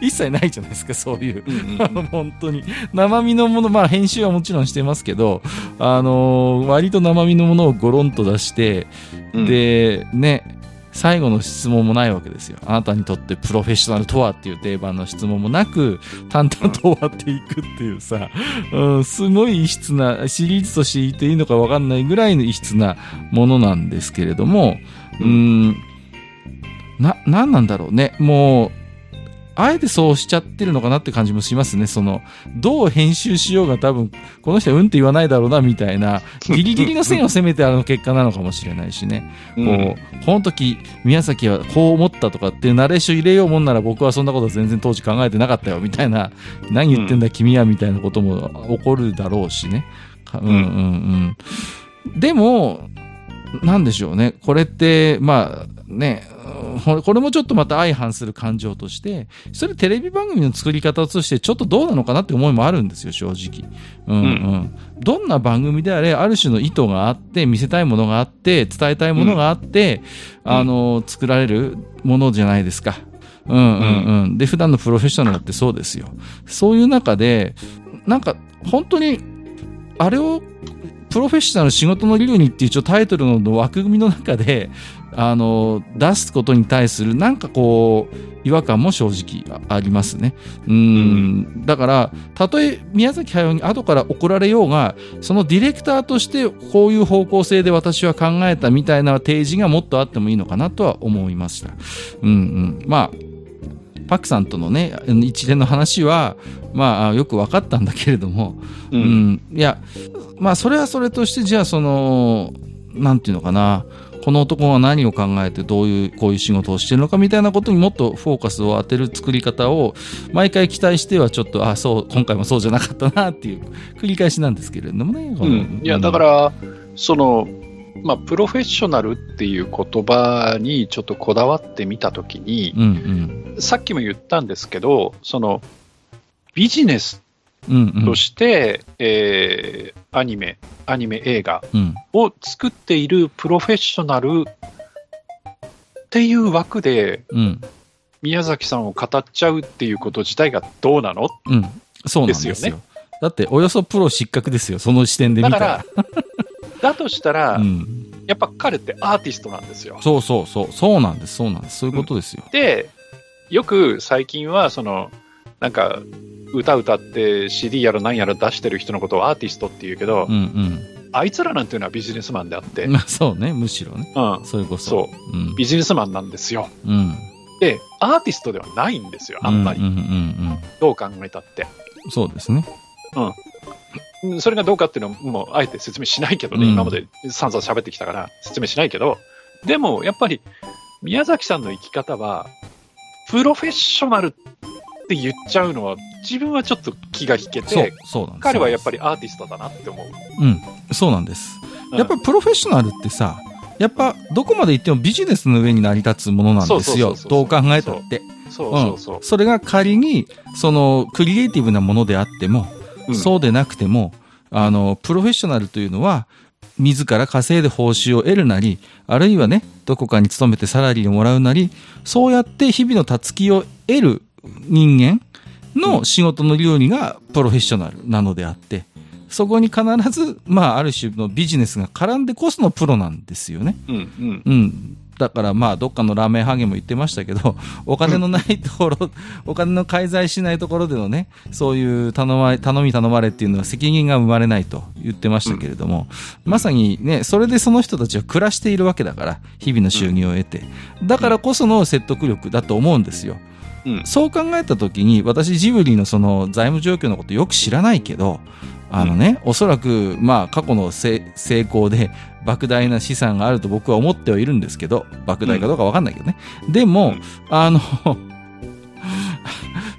一切ないじゃないですか、そういう。あの 本当に。生身のもの、まあ編集はもちろんしてますけど、あのー割と生身のものをゴロンと出して、うん。で、ね、最後の質問もないわけですよ。あなたにとってプロフェッショナルとはっていう定番の質問もなく、淡々と終わっていくっていうさ、うん、すごい異質な、シリーズとして言っていいのかわかんないぐらいの異質なものなんですけれども、うん、な、なんなんだろうね。もう、あえてそうしちゃってるのかなって感じもしますね。その、どう編集しようが多分、この人はうんって言わないだろうな、みたいな、ギリギリの線を攻めてあの結果なのかもしれないしね。うんこう、この時、宮崎はこう思ったとかっていうナレーション入れようもんなら僕はそんなこと全然当時考えてなかったよ、みたいな、何言ってんだ君は、みたいなことも起こるだろうしね。かうんうんうん。でも、なんでしょうね。これって、まあね、ほこれもちょっとまた相反する感情として、それテレビ番組の作り方としてちょっとどうなのかなって思いもあるんですよ、正直。うんうん。どんな番組であれ、ある種の意図があって、見せたいものがあって、伝えたいものがあって、うんあの、作られるものじゃないですか。うんうんうん。で、普段のプロフェッショナルってそうですよ。そういう中で、なんか、本当に、あれを、プロフェッショナル仕事の理論にっていう一応タイトルの枠組みの中で、あの、出すことに対するなんかこう、違和感も正直ありますね。うん。だから、たとえ宮崎駿に後から怒られようが、そのディレクターとしてこういう方向性で私は考えたみたいな提示がもっとあってもいいのかなとは思いました。うんうん。まあ、パクさんとのね、一連の話は、まあ、よく分かったんだけれども、ううん。ん、いや、まあ、それはそれとして、じゃあ、その、なんていうのかな、この男が何を考えて、どういう、こういう仕事をしてるのかみたいなことにもっとフォーカスを当てる作り方を、毎回期待しては、ちょっと、あ、そう、今回もそうじゃなかったなっていう、繰り返しなんですけれどもね。うん、いや、だか、ら、その、まあ、プロフェッショナルっていう言葉にちょっとこだわってみたときに、うんうん。さっきも言ったんですけど、その、ビジネスうんうん。として、えーアニメ、アニメ映画うん。を作っているプロフェッショナルっていう枠で、うん。宮崎さんを語っちゃうっていうこと自体がどうなの？うん。そうなんですよ。ですよだっておよそプロ失格ですよその視点で見ただからら、だとしたら、うん、やっぱ彼ってアーティストなんですよ。そうそうそう。そうなんです。そうなんです。そういうことですよ、で、よく最近は、その、なんか、歌歌って CD やら何やら出してる人のことをアーティストって言うけど、うんあいつらなんていうのはビジネスマンであって、うんまあそうね。むしろね。うん、それこそそう。うん。ビジネスマンなんですよ。うん。で、アーティストではないんですよ、あんまり。うんうんうんどう考えたって。うんそうですね。うんそれがどうかっていうのは、もうあえて説明しないけどね、うん。今まで散々喋ってきたから説明しないけど、でもやっぱり宮崎さんの生き方は、プロフェッショナルって言っちゃうのは、自分はちょっと気が引けて、彼はやっぱりアーティストだなって思う。うんそうなんです。うん。やっぱりプロフェッショナルってさやっぱどこまで行ってもビジネスの上に成り立つものなんですよ。どう考えたって。そうそうそう。それが仮にそのクリエイティブなものであっても、うんそうでなくてもあのプロフェッショナルというのは自ら稼いで報酬を得るなりあるいはねどこかに勤めてサラリーをもらうなりそうやって日々のたつきを得る人間の仕事の料理がプロフェッショナルなのであってそこに必ず、まあ、ある種のビジネスが絡んでこそのプロなんですよね。うんうん。うん。だからまあ、どっかのラーメンハゲも言ってましたけど、お金のないところ、お金の介在しないところでのね、そういう頼ま頼み頼まれっていうのは責任が生まれないと言ってましたけれども、まさにね、それでその人たちは暮らしているわけだから、日々の収入を得て。だからこその説得力だと思うんですよ。うん。そう考えたときに、私ジブリのその財務状況のことよく知らないけど、あのね、おそらく、まあ、過去のせ成功で、莫大な資産があると僕は思ってはいるんですけど、莫大かどうかわかんないけどね。でも、うんあの、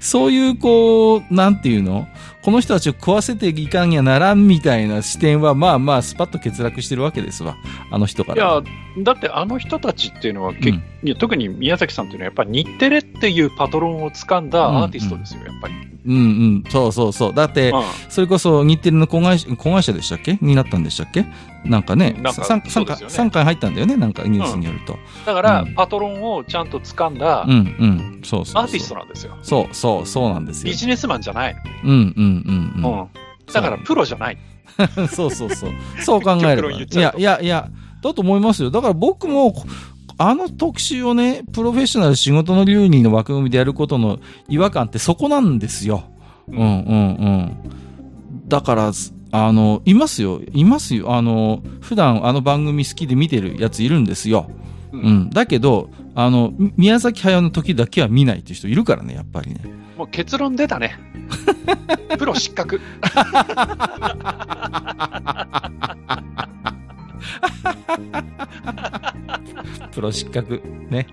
そういう、こう、なんていうの？この人たちを食わせていかんやならんみたいな視点は、まあまあ、スパッと欠落してるわけですわ。あの人から。いや、だってあの人たちっていうのは、けうん特に宮崎さんっていうのは、やっぱり日テレっていうパトロンを掴んだアーティストですよ、やっぱり。うんうん、そうそうそう。だって、うんそれこそ日テレの子会社子会社でしたっけ？になったんでしたっけ？なんかね、なんか三三回ね入ったんだよね、なんかニュースによると。だから、うんパトロンをちゃんと掴んだうんうん、そうそう。アーティストなんですよ。そうそう、そうなんですよビ。ジネスマンじゃない。うんうんうんうん。うんだから、プロじゃない。そうそうそう。そう考えれば。極論言っいやいやいや、だと思いますよ。だから僕も、あの特集をね、プロフェッショナル仕事の流儀の枠組みでやることの違和感ってそこなんですよ。うんうんうん。だから、あの、いますよ。いますよ。あの、普段あの番組好きで見てるやついるんですよ。ううんん。だけど、あの、み宮崎駿の時だけは見ないっていう人いるからね、やっぱりね。もう結論出たね。プロ失格。プロ失格。ね。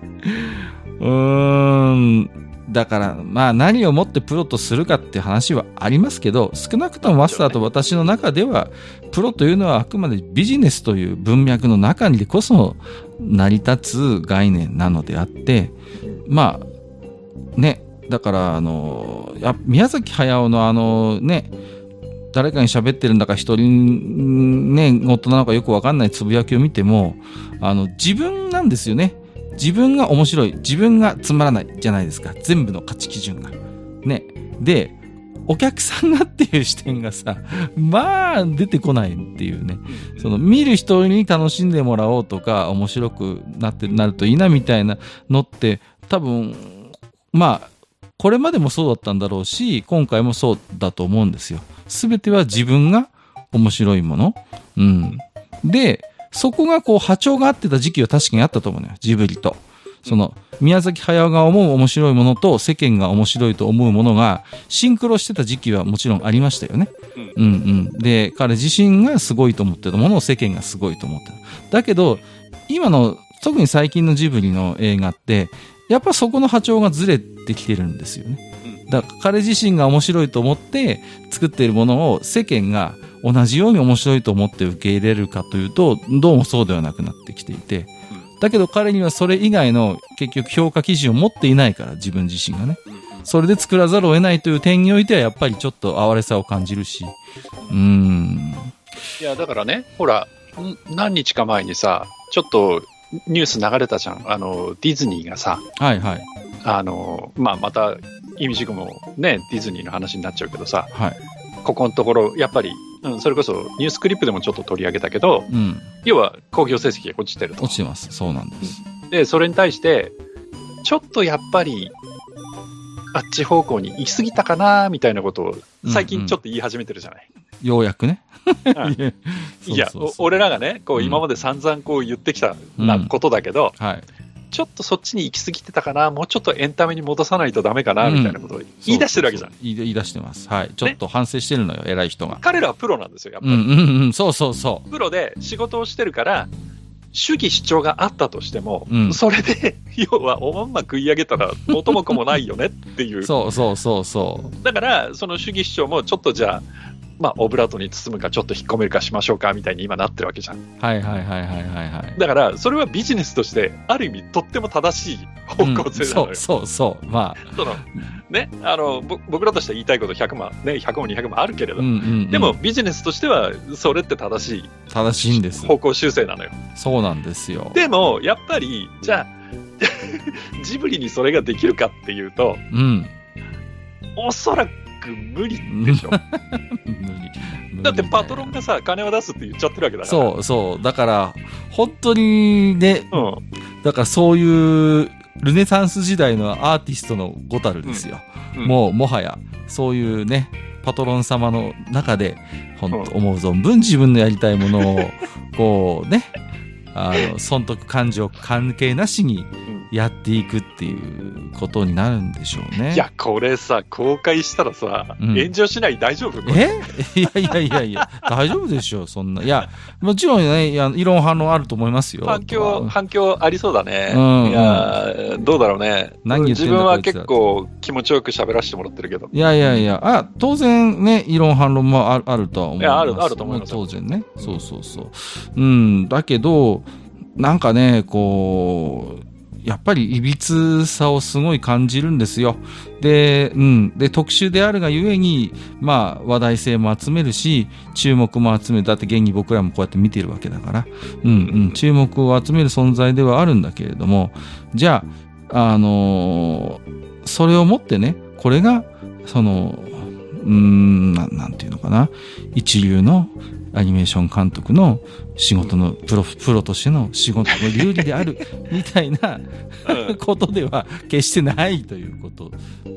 うーん。だから、まあ何をもってプロとするかって話はありますけど、少なくともマスターと私の中では、プロというのはあくまでビジネスという文脈の中にこそ成り立つ概念なのであって、まあ、ね、だから、あの、や宮崎駿のあのね、誰かに喋ってるんだか一人ね、大人なのかよくわかんないつぶやきを見ても、あの、自分なんですよね。自分が面白い。自分がつまらないじゃないですか。全部の価値基準が。ね。で、お客さんがっていう視点がさ、まあ出てこないっていうね。その見る人に楽しんでもらおうとか、面白くなってなるといいなみたいなのって、多分、まあ、これまでもそうだったんだろうし、今回もそうだと思うんですよ。すべては自分が面白いもの。うん。で、そこがこう波長が合ってた時期は確かにあったと思うのよ。ジブリと。その、宮崎駿が思う面白いものと世間が面白いと思うものがシンクロしてた時期はもちろんありましたよね。うんうん。で、彼自身がすごいと思ってたものを世間がすごいと思ってる。だけど、今の、特に最近のジブリの映画って、やっぱそこの波長がずれてきてるんですよね。だから彼自身が面白いと思って作っているものを世間が同じように面白いと思って受け入れるかというと、どうもそうではなくなってきていて、だけど彼にはそれ以外の結局評価基準を持っていないから、自分自身がね。それで作らざるを得ないという点においては、やっぱりちょっと哀れさを感じるし。うん。いや、だからね、ほら、ん何日か前にさ、ちょっとニュース流れたじゃん。あの、ディズニーがさ、はいはい。あの、まあ、また、意味軸もね、ディズニーの話になっちゃうけどさ、はい。ここのところ、やっぱり、うん、それこそニュースクリップでもちょっと取り上げたけど、うん。要は工業成績が落ちてると落。ちてます。そうなんです。で、それに対して、ちょっとやっぱり、あっち方向に行き過ぎたかな、みたいなことを、最近ちょっと言い始めてるじゃない。ようやくね。うん いや、そうそうそうお俺らがね、こううん今まで散々こう言ってきたなことだけど、はい。ちょっとそっちに行き過ぎてたかな、もうちょっとエンタメに戻さないとダメかな、みたいなことを言い出してるわけじゃん。言い言い出してます。はい。ちょっと反省してるのよ、偉い人が。彼らはプロなんですよ、やっぱり。うんうんうん。そうそうそプロで仕事をしてるから、主義主張があったとしても、うんそれで、要はおまんま食い上げたら元も子もないよねっていうう。。そうそうそうそだから、その主義主張もちょっとじゃあ、まあ、オブラートに包むか、ちょっと引っ込めるかしましょうかみたいに今なってるわけじゃん。う。はいはいはいはいはいはい。だから、それはビジネスとして、ある意味、とっても正しい方向性なのよ。うんそうそうそう。まあ、そのね、あのぼ僕らとしては言いたいこと100万、ね、100万、200万あるけれど、うんうんうんでも、ビジネスとしては、それって正しい正しいんです。方向修正なのよ。そうなんですよ。でも、やっぱり、じゃあ、ジブリにそれができるかっていうと、うん。おそらく無理でしょ。無理。だってパトロンがさ、金を出すって言っちゃってるわけだから。そうそう。だから、本当にね、う。うん。だからそういう、ルネサンス時代のアーティストのゴタルですよ。うんもう、もはや、そういうね、パトロン様の中で、本当思う存分自分のやりたいものを、こうね、あの、損得感情関係なしにやっていくっていうことになるんでしょうね。いや、これさ、公開したらさ、うん炎上しない大丈夫？え？いやいやいやいや、大丈夫でしょう、そんな。いや、もちろんね、いや異論反論あると思いますよ。反響、反響ありそうだね。うんいや、どうだろうね。何自分は結構気持ちよく喋らせてもらってるけど。いやいやいや、あ、当然ね、異論反論もああるとは思います。いやあるあると思います当然ね。そうそうそう。うん、だけど、なんかね、こう、やっぱりいびつさをすごい感じるんですよ。で、うん。で、特殊であるがゆえに、まあ、話題性も集めるし、注目も集める。だって現に僕らもこうやって見てるわけだから。うんうん。注目を集める存在ではあるんだけれども、じゃあ、あのーそれをもってね、これが、その、うん、なんなんていうのかな。一流のアニメーション監督の仕事のプロ、プロとしての仕事の流儀である、みたいなうんことでは決してないということ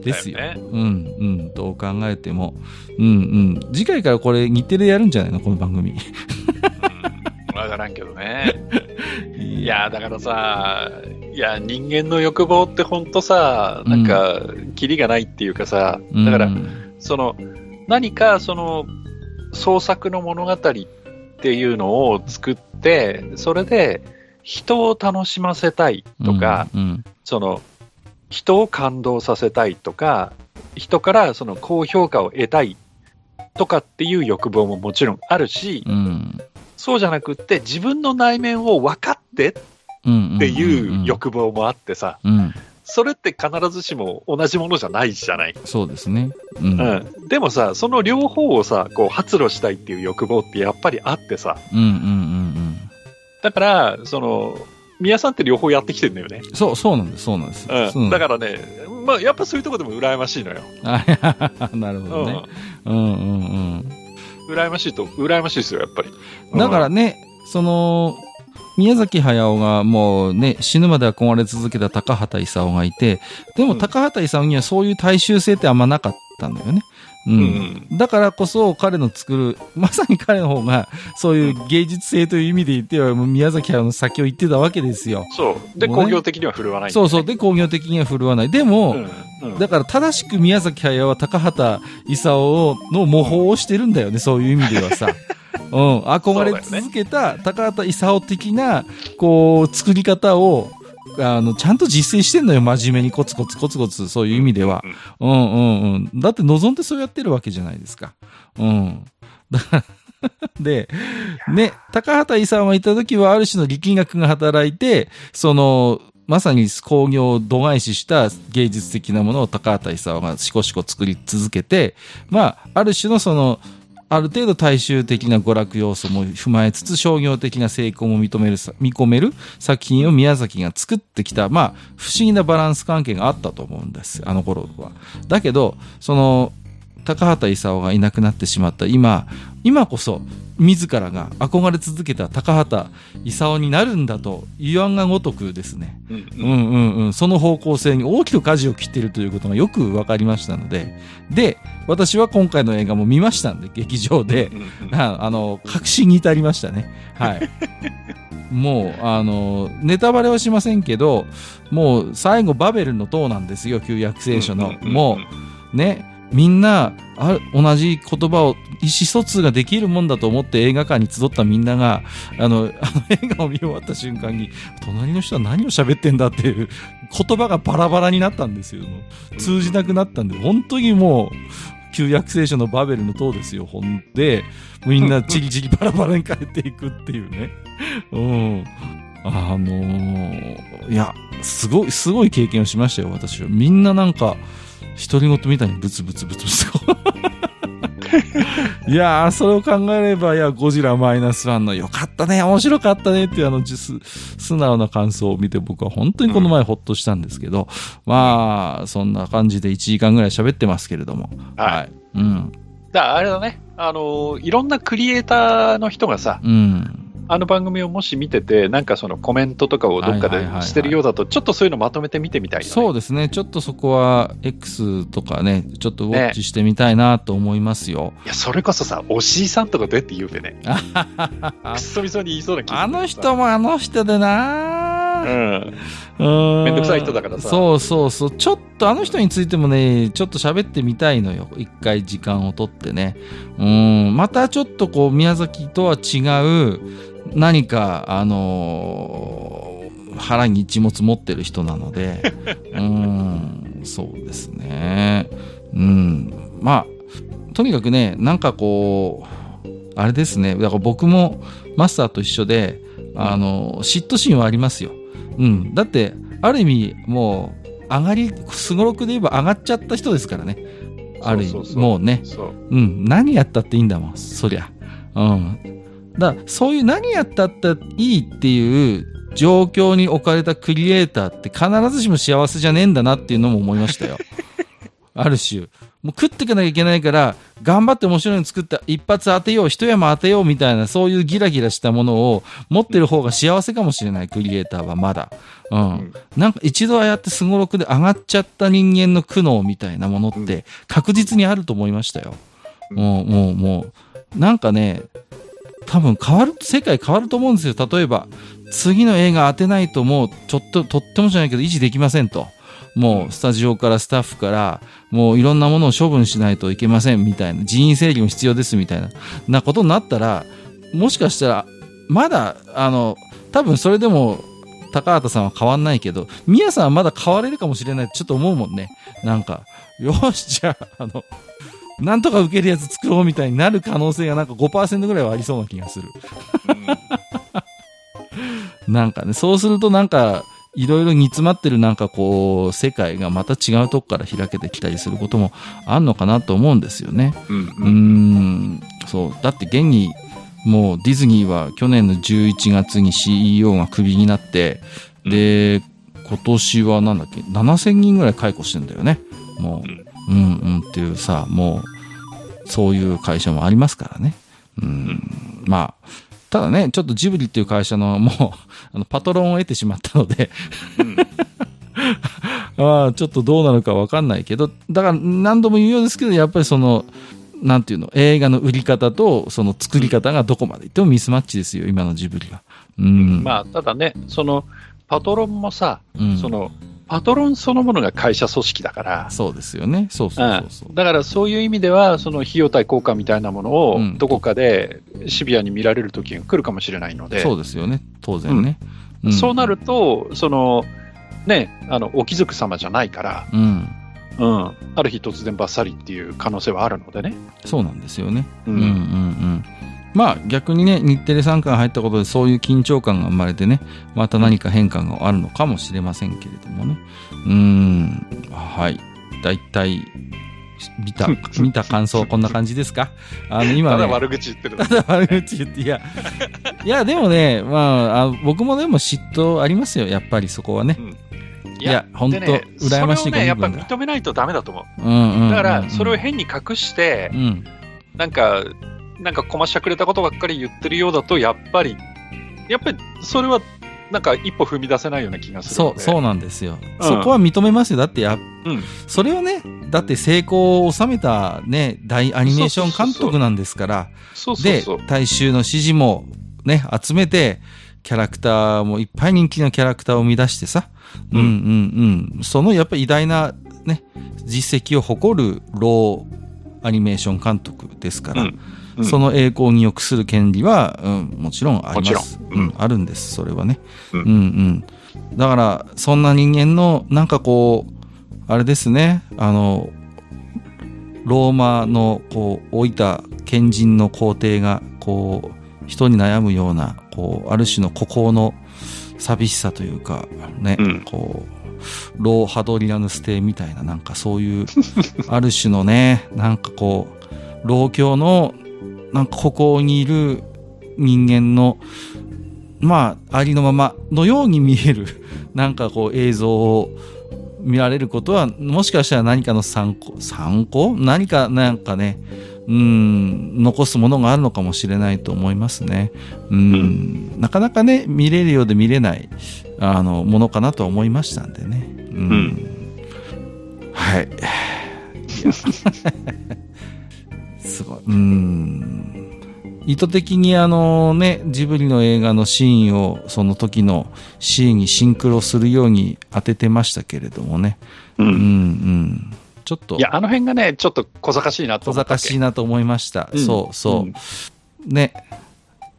ですよ。ねうん、うん、どう考えても。うん、うん。次回からこれ日テレでやるんじゃないの？この番組。わからんけどね。いや、だからさ、いや、人間の欲望ってほんとさ、なんか、キリがないっていうかさ、うん、だからう、んその、何かその、創作の物語っていうのを作って、それで人を楽しませたいとか、、うん、その、人を感動させたいとか、人からその高評価を得たいとかっていう欲望ももちろんあるし、うん、そうじゃなくって自分の内面を分かってっうん。ていう欲望もあってさ、うん、それって必ずしも同じものじゃないじゃない。そうですね。うん、うん、うん。でもさ、その両方をさ、こう発露したいっていう欲望ってやっぱりあってさ、うん、うん、うん。だから、その、宮さんって両方やってきてるんだよね。そう、そうなんです、そうなんです。うん。だからね、まあやっぱそういうとこでも羨ましいのよ。ら、なるほうんどね。。うん、うん、うん。羨ましいと、羨ましいですよ、やっぱり。だからね、その、宮崎駿がもうね、死ぬまで憧れ続けた高畑勲がいて、でもうん高畑勲にはそういう大衆性ってあんまなかったんだよね。う。うんん。だからこそ彼の作る、まさに彼の方がそういう芸術性という意味で言ってはもう宮崎駿の先を言ってたわけですよ。そう。で、工業的には振るわないね、そうそう。で、工業的には振るわない。でも、うん。うん。だから正しく宮崎駿は高畑勲の模倣をしてるんだよね、そういう意味ではさ。うん、憧れ続けた高畑勲的な、こう、作り方を、あの、ちゃんと実践してんのよ、真面目にコツコツコツコツ、そういう意味では。うんうんうん。だって望んでそうやってるわけじゃないですか。うん。だから、で、ね、高畑勲がいた時はある種の力学が働いて、その、まさに工業を度外視した芸術的なものを高畑勲がしこしこ作り続けて、まあ、ある種のその、ある程度大衆的な娯楽要素も踏まえつつ商業的な成功も認める、見込める作品を宮崎が作ってきた、まあ、不思議なバランス関係があったと思うんです、あの頃は。だけど、その、高畑勲がいなくなってしまった。今、今こそ自らが憧れ続けた高畑勲になるんだと言わんがごとくですね、うん、うん。うんうんその方向性に大きく舵を切っているということがよく分かりましたので。で私は今回の映画も見ましたんで劇場で、あ あの確信に至りましたね。はい。もうあのネタバレはしませんけどもう最後バベルの塔なんですよ。旧約聖書の、もうねみんなあ同じ言葉を意思疎通ができるもんだと思って映画館に集ったみんながあのあの 映画を見終わった瞬間に隣の人は何を喋ってんだっていう言葉がバラバラになったんですよ。通じなくなったんで本当にもう旧約聖書のバベルの塔ですよほんで。みんなチリチリバラバラに変えていくっていうね。うん。あのー、いやすごいすごい経験をしましたよ私は。みんななんか独り言みたいにブツブツブツブツ。いやー、それを考えれば、いや、ゴジラマイナスワンのよかったね、面白かったねっていうあの、素直な感想を見て僕は本当にこの前ほっとしたんですけど、うん、まあ、そんな感じで1時間ぐらい喋ってますけれども。はい。はい、うん。だあれだね、あのいろんなクリエイターの人がさ、うん。あの番組をもし見てて、なんかそのコメントとかをどっかでしてるようだと、ちょっとそういうのまとめて見てみたい、ね、そうですね、ちょっとそこは X とかね、ちょっとウォッチしてみたいなと思いますよ。ね、いや、それこそさ、おしいさんとかどうやって言うてね、くっそみそに言いそうな気があの人もあの人でなうん。うん。めんどくさい人だからさ。そうそうそう。ちょっとあの人についてもね、ちょっと喋ってみたいのよ。一回時間をとってね。うん。またちょっとこう、宮崎とは違う、何か、あのー、腹に一物持ってる人なので、うん、そうですね。うん。まあ、とにかくね、なんかこう、あれですね。だから僕もマスターと一緒で、あの、嫉妬心はありますよ。うん。だって、ある意味、もう、上がり、すごろくで言えば上がっちゃった人ですからね。ある意味、もうね。ううん。何やったっていいんだもん、そりゃ。うん。だそういう何やったっていいっていう状況に置かれたクリエイターって必ずしも幸せじゃねえんだなっていうのも思いましたよ。ある種。もう食っていかなきゃいけないから、頑張って面白いの作った一発当てよう、一山当てようみたいな、そういうギラギラしたものを持ってる方が幸せかもしれない、クリエイターはまだ。うん。なんか一度ああやってすごろくで上がっちゃった人間の苦悩みたいなものって確実にあると思いましたよ。もう、もう、もう。なんかね、多分変わる、世界変わると思うんですよ。例えば、次の映画当てないともう、ちょっと、とってもじゃないけど維持できませんと。もう、スタジオからスタッフから、もういろんなものを処分しないといけませんみたいな、人員整理も必要ですみたいな、なことになったら、もしかしたら、まだ、あの、多分それでも、高畑さんは変わんないけど、宮さんはまだ変われるかもしれないってちょっと思うもんね。なんか、よし、じゃあ、あの、なんとか受けるやつ作ろうみたいになる可能性がなんか5%ぐらいはありそうな気がする。なんかね、そうするとなんか、いろいろ煮詰まってるなんかこう、世界がまた違うとこから開けてきたりすることもあんのかなと思うんですよね。うん、うん、そう。だって現に、もうディズニーは去年の11月に CEO がクビになって、で、今年はなんだっけ、7000人ぐらい解雇してんだよね。もう。うんうんっていうさ、もう、そういう会社もありますからね。うん、まあ、ただね、ちょっとジブリっていう会社のもう、あの、パトロンを得てしまったので ああ、ちょっとどうなるかわかんないけど、だから何度も言うようですけど、やっぱりその、なんていうの、映画の売り方とその作り方がどこまでいってもミスマッチですよ、今のジブリは。うん。まあ、ただね、その、パトロンもさ、うん、その、パトロンそのものが会社組織だから。そうですよね。そうそうそうだからそういう意味では、その費用対効果みたいなものを、どこかでシビアに見られる時が来るかもしれないので。そうですよね。当然ね。うん、そうなると、その、ね、あの、お貴族様じゃないから、うん。うん。ある日突然ばっさりっていう可能性はあるのでね。そうなんですよね。うん、うん、うんうんまあ逆にね日テレ参加が入ったことでそういう緊張感が生まれてねまた何か変化があるのかもしれませんけれどもね。うーん。はい。だいたい見た 見た感想はこんな感じですか？あの今ね。ただ悪口言ってる。ただ悪口言っていや いやでもねまああ僕もでも嫉妬ありますよ。やっぱりそこはね。いやほんとでね羨ましいそれをね、やっぱ認めないとダメだと思う。うんうんうんうん。だから、それを変に隠してう、ん。なんか、なんか、こましゃくれたことばっかり言ってるようだと、やっぱり、やっぱり、それは、なんか、一歩踏み出せないような気がするそう。そうなんですよ。うん。そこは認めますよ。だってや、うん。それをね、だって成功を収めたね、大アニメーション監督なんですから、で大衆の支持もね、集めて、キャラクターもいっぱい人気のキャラクターを生み出してさ、うん。うんうん。そのやっぱり偉大なね、実績を誇るローアニメーション監督ですから、うんうんその栄光に良くする権利は、うん、もちろんあります。うんうん、あるんです、それはね。ううんんうん。だから、そんな人間の、なんかこう、あれですね、あの、ローマの、こう、老いた賢人の皇帝が、こう、人に悩むような、こう、ある種の孤高の寂しさというか、ね、うんこう、ローハドリアヌス帝みたいな、なんかそういう、ある種のね、なんかこう、老境の、なんか孤高にいる人間の、まあ、ありのままのように見える、なんかこう映像を見られることは、もしかしたら何かの参考、参考？何か、なんかね、うん、残すものがあるのかもしれないと思いますね。うん、なかなかね、見れるようで見れない、あの、ものかなとは思いましたんでね。うん。はい。すごい。うん。意図的にあのね、ジブリの映画のシーンをその時のシーンにシンクロするように当ててましたけれどもね。ううんんうん。ちょっといや、あの辺がね、ちょっと小賢しいなと小賢しいなと思いました。うんそうそう。うんね。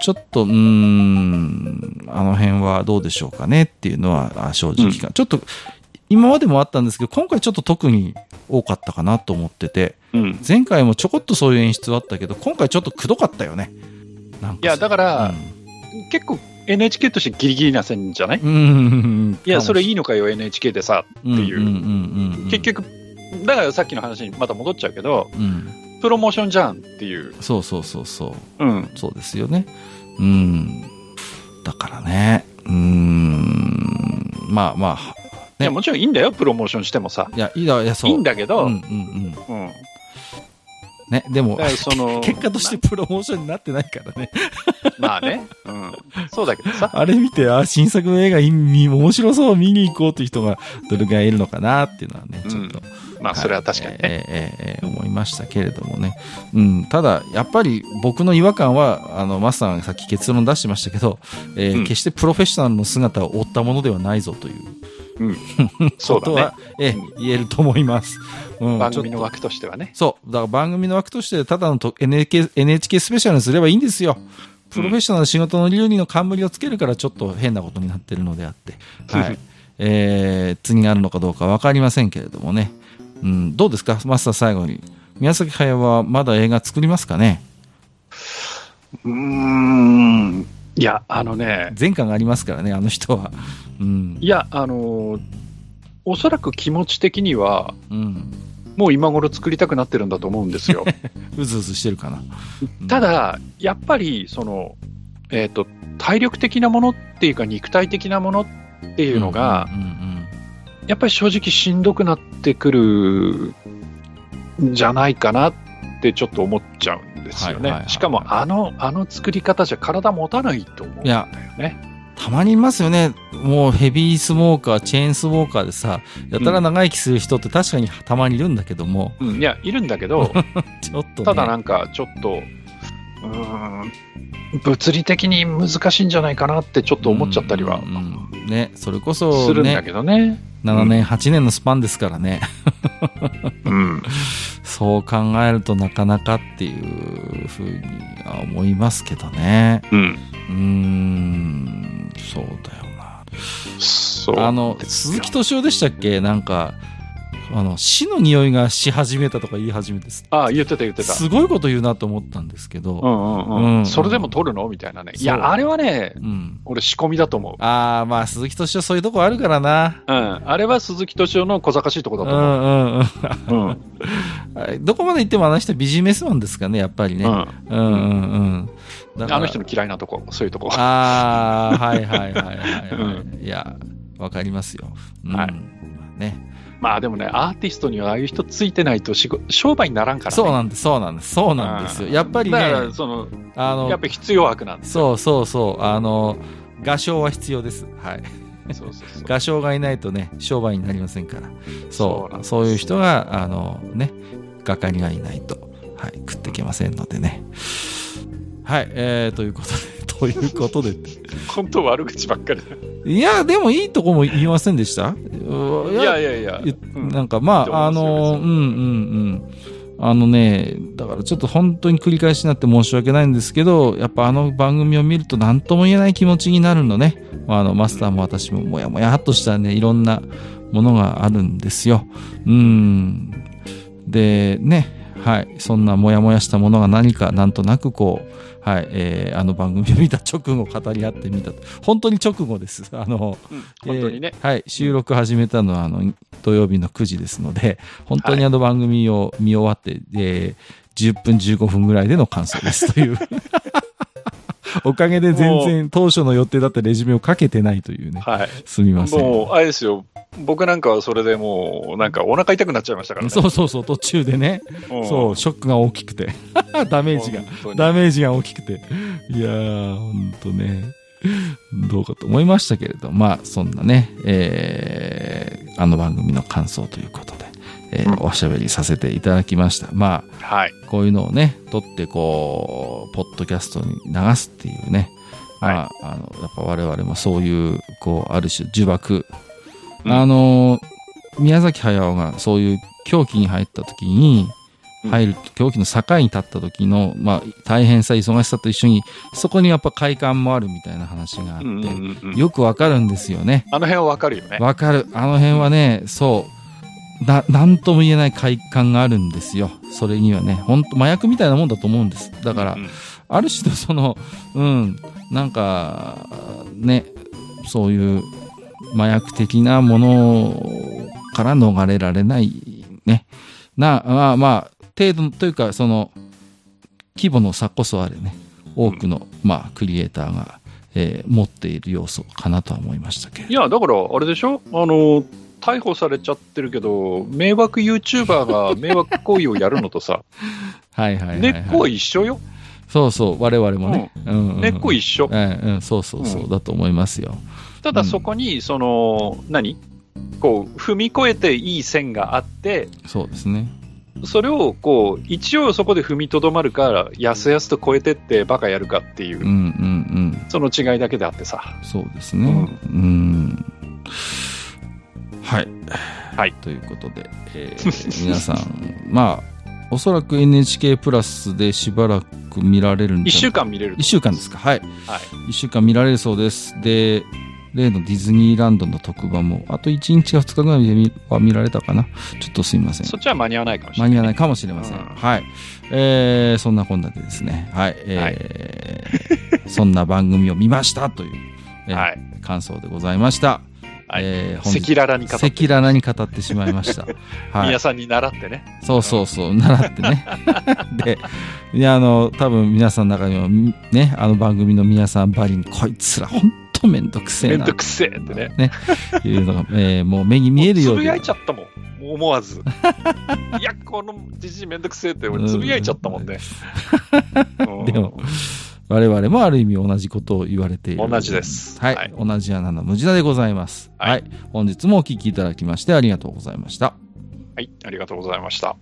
ちょっと、うーん、あの辺はどうでしょうかねっていうのはあ正直か、ちょっと、今までもあったんですけど、今回ちょっと特に多かったかなと思ってて、うん。前回もちょこっとそういう演出はあったけど、今回ちょっとくどかったよね。いや、だから、結構 NHK としてギリギリな線じゃないうん、うんいや、それいいいのかよ、NHK でさ、っていう結、局、だからさっきの話にまた戻っちゃうけど、うんうんプロモーションじゃんっていう。そうそうそうそう。うん。そうですよね。うん。だからね、うーん、まあまあ、いや、もちろんいいんだよ、プロモーションしてもさ。いや、いいだ、いや、そう。いいんだけど、うんうん。うんうん。ね、でもその結果としてプロモーションになってないからね。まあね。うん。そうだけどさ。あれ見て、あ、新作の映画いい面白そう、見に行こうっていう人がどれぐらいいるのかなっていうのはね、ちょっと。まあ、それは確かにね。ええええええ思いましたけれどもね。うん、ただ、やっぱり僕の違和感は、あの、マスターがさっき結論出してましたけど、えーうん決してプロフェッショナルの姿を追ったものではないぞといううん。そうだねは、。ええ言えると思います。うん、番組の枠としてはね。そう。だから番組の枠として、ただのと NHK, NHK スペシャルにすればいいんですよ。プロフェッショナルな仕事の流儀の冠をつけるからちょっと変なことになってるのであって。はい。えー、次があるのかどうかわかりませんけれどもね。うん、どうですか？マスター最後に。宮崎駿はまだ映画作りますかね？うーん。いや、あのね、前科がありますからね、あの人は。うん。いや、あのーおそらく気持ち的には、うん。もう今頃作りたくなってるんだと思うんですよ。うずうずしてるかな。うんた、だ、やっぱり、その、えっ、と、体力的なものっていうか、肉体的なものっていうのが、うんうんやっぱり正直しんどくなってくるんじゃないかなってちょっと思っちゃうんですよねしかも、あの、あの作り方じゃ体持たないと思うんだよね。たまにいますよね。もうヘビースモーカー、チェーンスモーカーでさ、やたら長生きする人って確かにたまにいるんだけども、うん、いや、いるんだけど、ちょっと、ね。ただなんかちょっと、うーん、物理的に難しいんじゃないかなってちょっと思っちゃったりはうんうんね、それこそ、するんだね、けどね。7年、8年のスパンですからね。うん。そう考えるとなかなかっていうふうには思いますけどね。うん。うーん、そうだよな。そう。あの、鈴木敏夫でしたっけ？なんか、あの死の匂いがし始めたとか言い始めてすああ、言ってた言ってた。すごいこと言うなと思ったんですけど、うんうんうん。うんそれでも撮るの？みたいなね。いや、あれはね、うん俺仕込みだと思う。ああまあ鈴木敏夫そういうとこあるからなうん。あれは鈴木敏夫の小賢しいとこだと思う。うんうんうんうん。どこまで行ってもあの人ビジネスマンですかねやっぱりね、うん、うんうんだからあの人の嫌いなとこ、そういうとこ。ああはいはいはいはい、はい。うん。いやわかりますよ、うん。はい。まあね。まあでもね、アーティストにはああいう人ついてないと仕事商売にならんからね。そうなんですそうなんですそうなんですよ。やっぱりねだから、その、あのやっぱり必要悪なんですよ。そうそうそう。あの画商は必要です。はい。そうそうそう。画商がいないとね商売になりませんから。そう。そういう人があのね画家にはいないと、はい、食っていけませんのでねはいえー、ということでということで 本当悪口ばっかりだ。いやでもいいとこも言いませんでした？ういやいやいや。なんかまあ、あの、うんうんうん。あのね、だからちょっと本当に繰り返しになって申し訳ないんですけど、やっぱあの番組を見ると何とも言えない気持ちになるのね。あの、マスターも私ももやもやっとしたね、いろんなものがあるんですよ。うん。で、ね、はい。そんなもやもやしたものが何かなんとなくこう、はい、えーあの番組を見た直後語り合ってみた。本当に直後です。あの、うん本当にね。えーはい、収録始めたのはあの土曜日の9時ですので、本当にあの番組を見終わって、えー10分15分ぐらいでの感想ですという。おかげで全然当初の予定だったレジュメをかけてないというね。はい。すみません。もう、あれですよ。僕なんかはそれでもう、なんかお腹痛くなっちゃいましたからね。そうそうそう、途中でね。うんそう、ショックが大きくて。ダメージが。ダメージが大きくて。いやー、ほんとね。どうかと思いましたけれど、まあ、そんなね、えーあの番組の感想ということで、えーうんおしゃべりさせていただきました。まあ、はい。こういうのをね、撮ってこう、ポッドキャストに流すっていうね、まあ、あの、やっぱ我々もそういう、こう、ある種呪縛。うんあの、宮崎駿がそういう狂気に入った時に、うん入る、狂気の境に立った時の、まあ、大変さ、忙しさと一緒に、そこにやっぱ快感もあるみたいな話があって、よくわかるんですよね。あの辺はわかるよね。わかる。あの辺はね、そう。な、なんとも言えない快感があるんですよ。それにはね、ほんと麻薬みたいなもんだと思うんです。だからう、んある種のその、うん、なんか、ね、そういう麻薬的なものから逃れられない、ね。な、まあまあ、程度というか、その、規模の差こそあれね、多くの、まあ、クリエイターが、えー持っている要素かなとは思いましたけれどいや、だから、あれでしょ？あの、逮捕されちゃってるけど、迷惑 YouTuber が迷惑行為をやるのとさ、はいはいはい、はい。根っこは一緒よ。そうそう、我々もね。うんうん根っこ一緒。ええうん、そうそうそう、うんだと思いますよ。ただそこに、その、何？こう、踏み越えていい線があって、そうですね。それを、こう、一応そこで踏みとどまるか、やすやすと超えてってバカやるかっていううん、うんうん。その違いだけであってさ。そうですね。うん。はい。はいということで、えー 皆さん、まあ、おそらく NHK プラスでしばらく見られるん一じゃ週間見れると一週間ですか。はい。はい。一週間見られるそうです。で、例のディズニーランドの特番も、あと1日か2日ぐらいで見は見られたかな。ちょっとすみません。そっちは間に合わないかもしれない。間に合わないかもしれません。うんはい。えー、そんなこんなでですね、はい。えー そんな番組を見ましたという、えーはい。感想でございました。はいえー赤裸々に語って、赤裸々に語ってしまいました。はい皆。さんに習ってね。そうそうそう、習ってね。で、いや、あの、多分皆さんの中にも、みね、あの番組の皆さんばりに、こいつら、ほんとめんどくせえなめんど、くせえってね。いうのが、えーもう目に見えるようにつぶやいちゃったもん。思わず。いや、このじじいめんどくせえって俺つぶやいちゃったもんね。うんでも、我々もある意味同じことを言われている。同じですはい。はい同じ穴の無地だでございます。はいはい。本日もお聞きいただきましてありがとうございました。はい、ありがとうございました。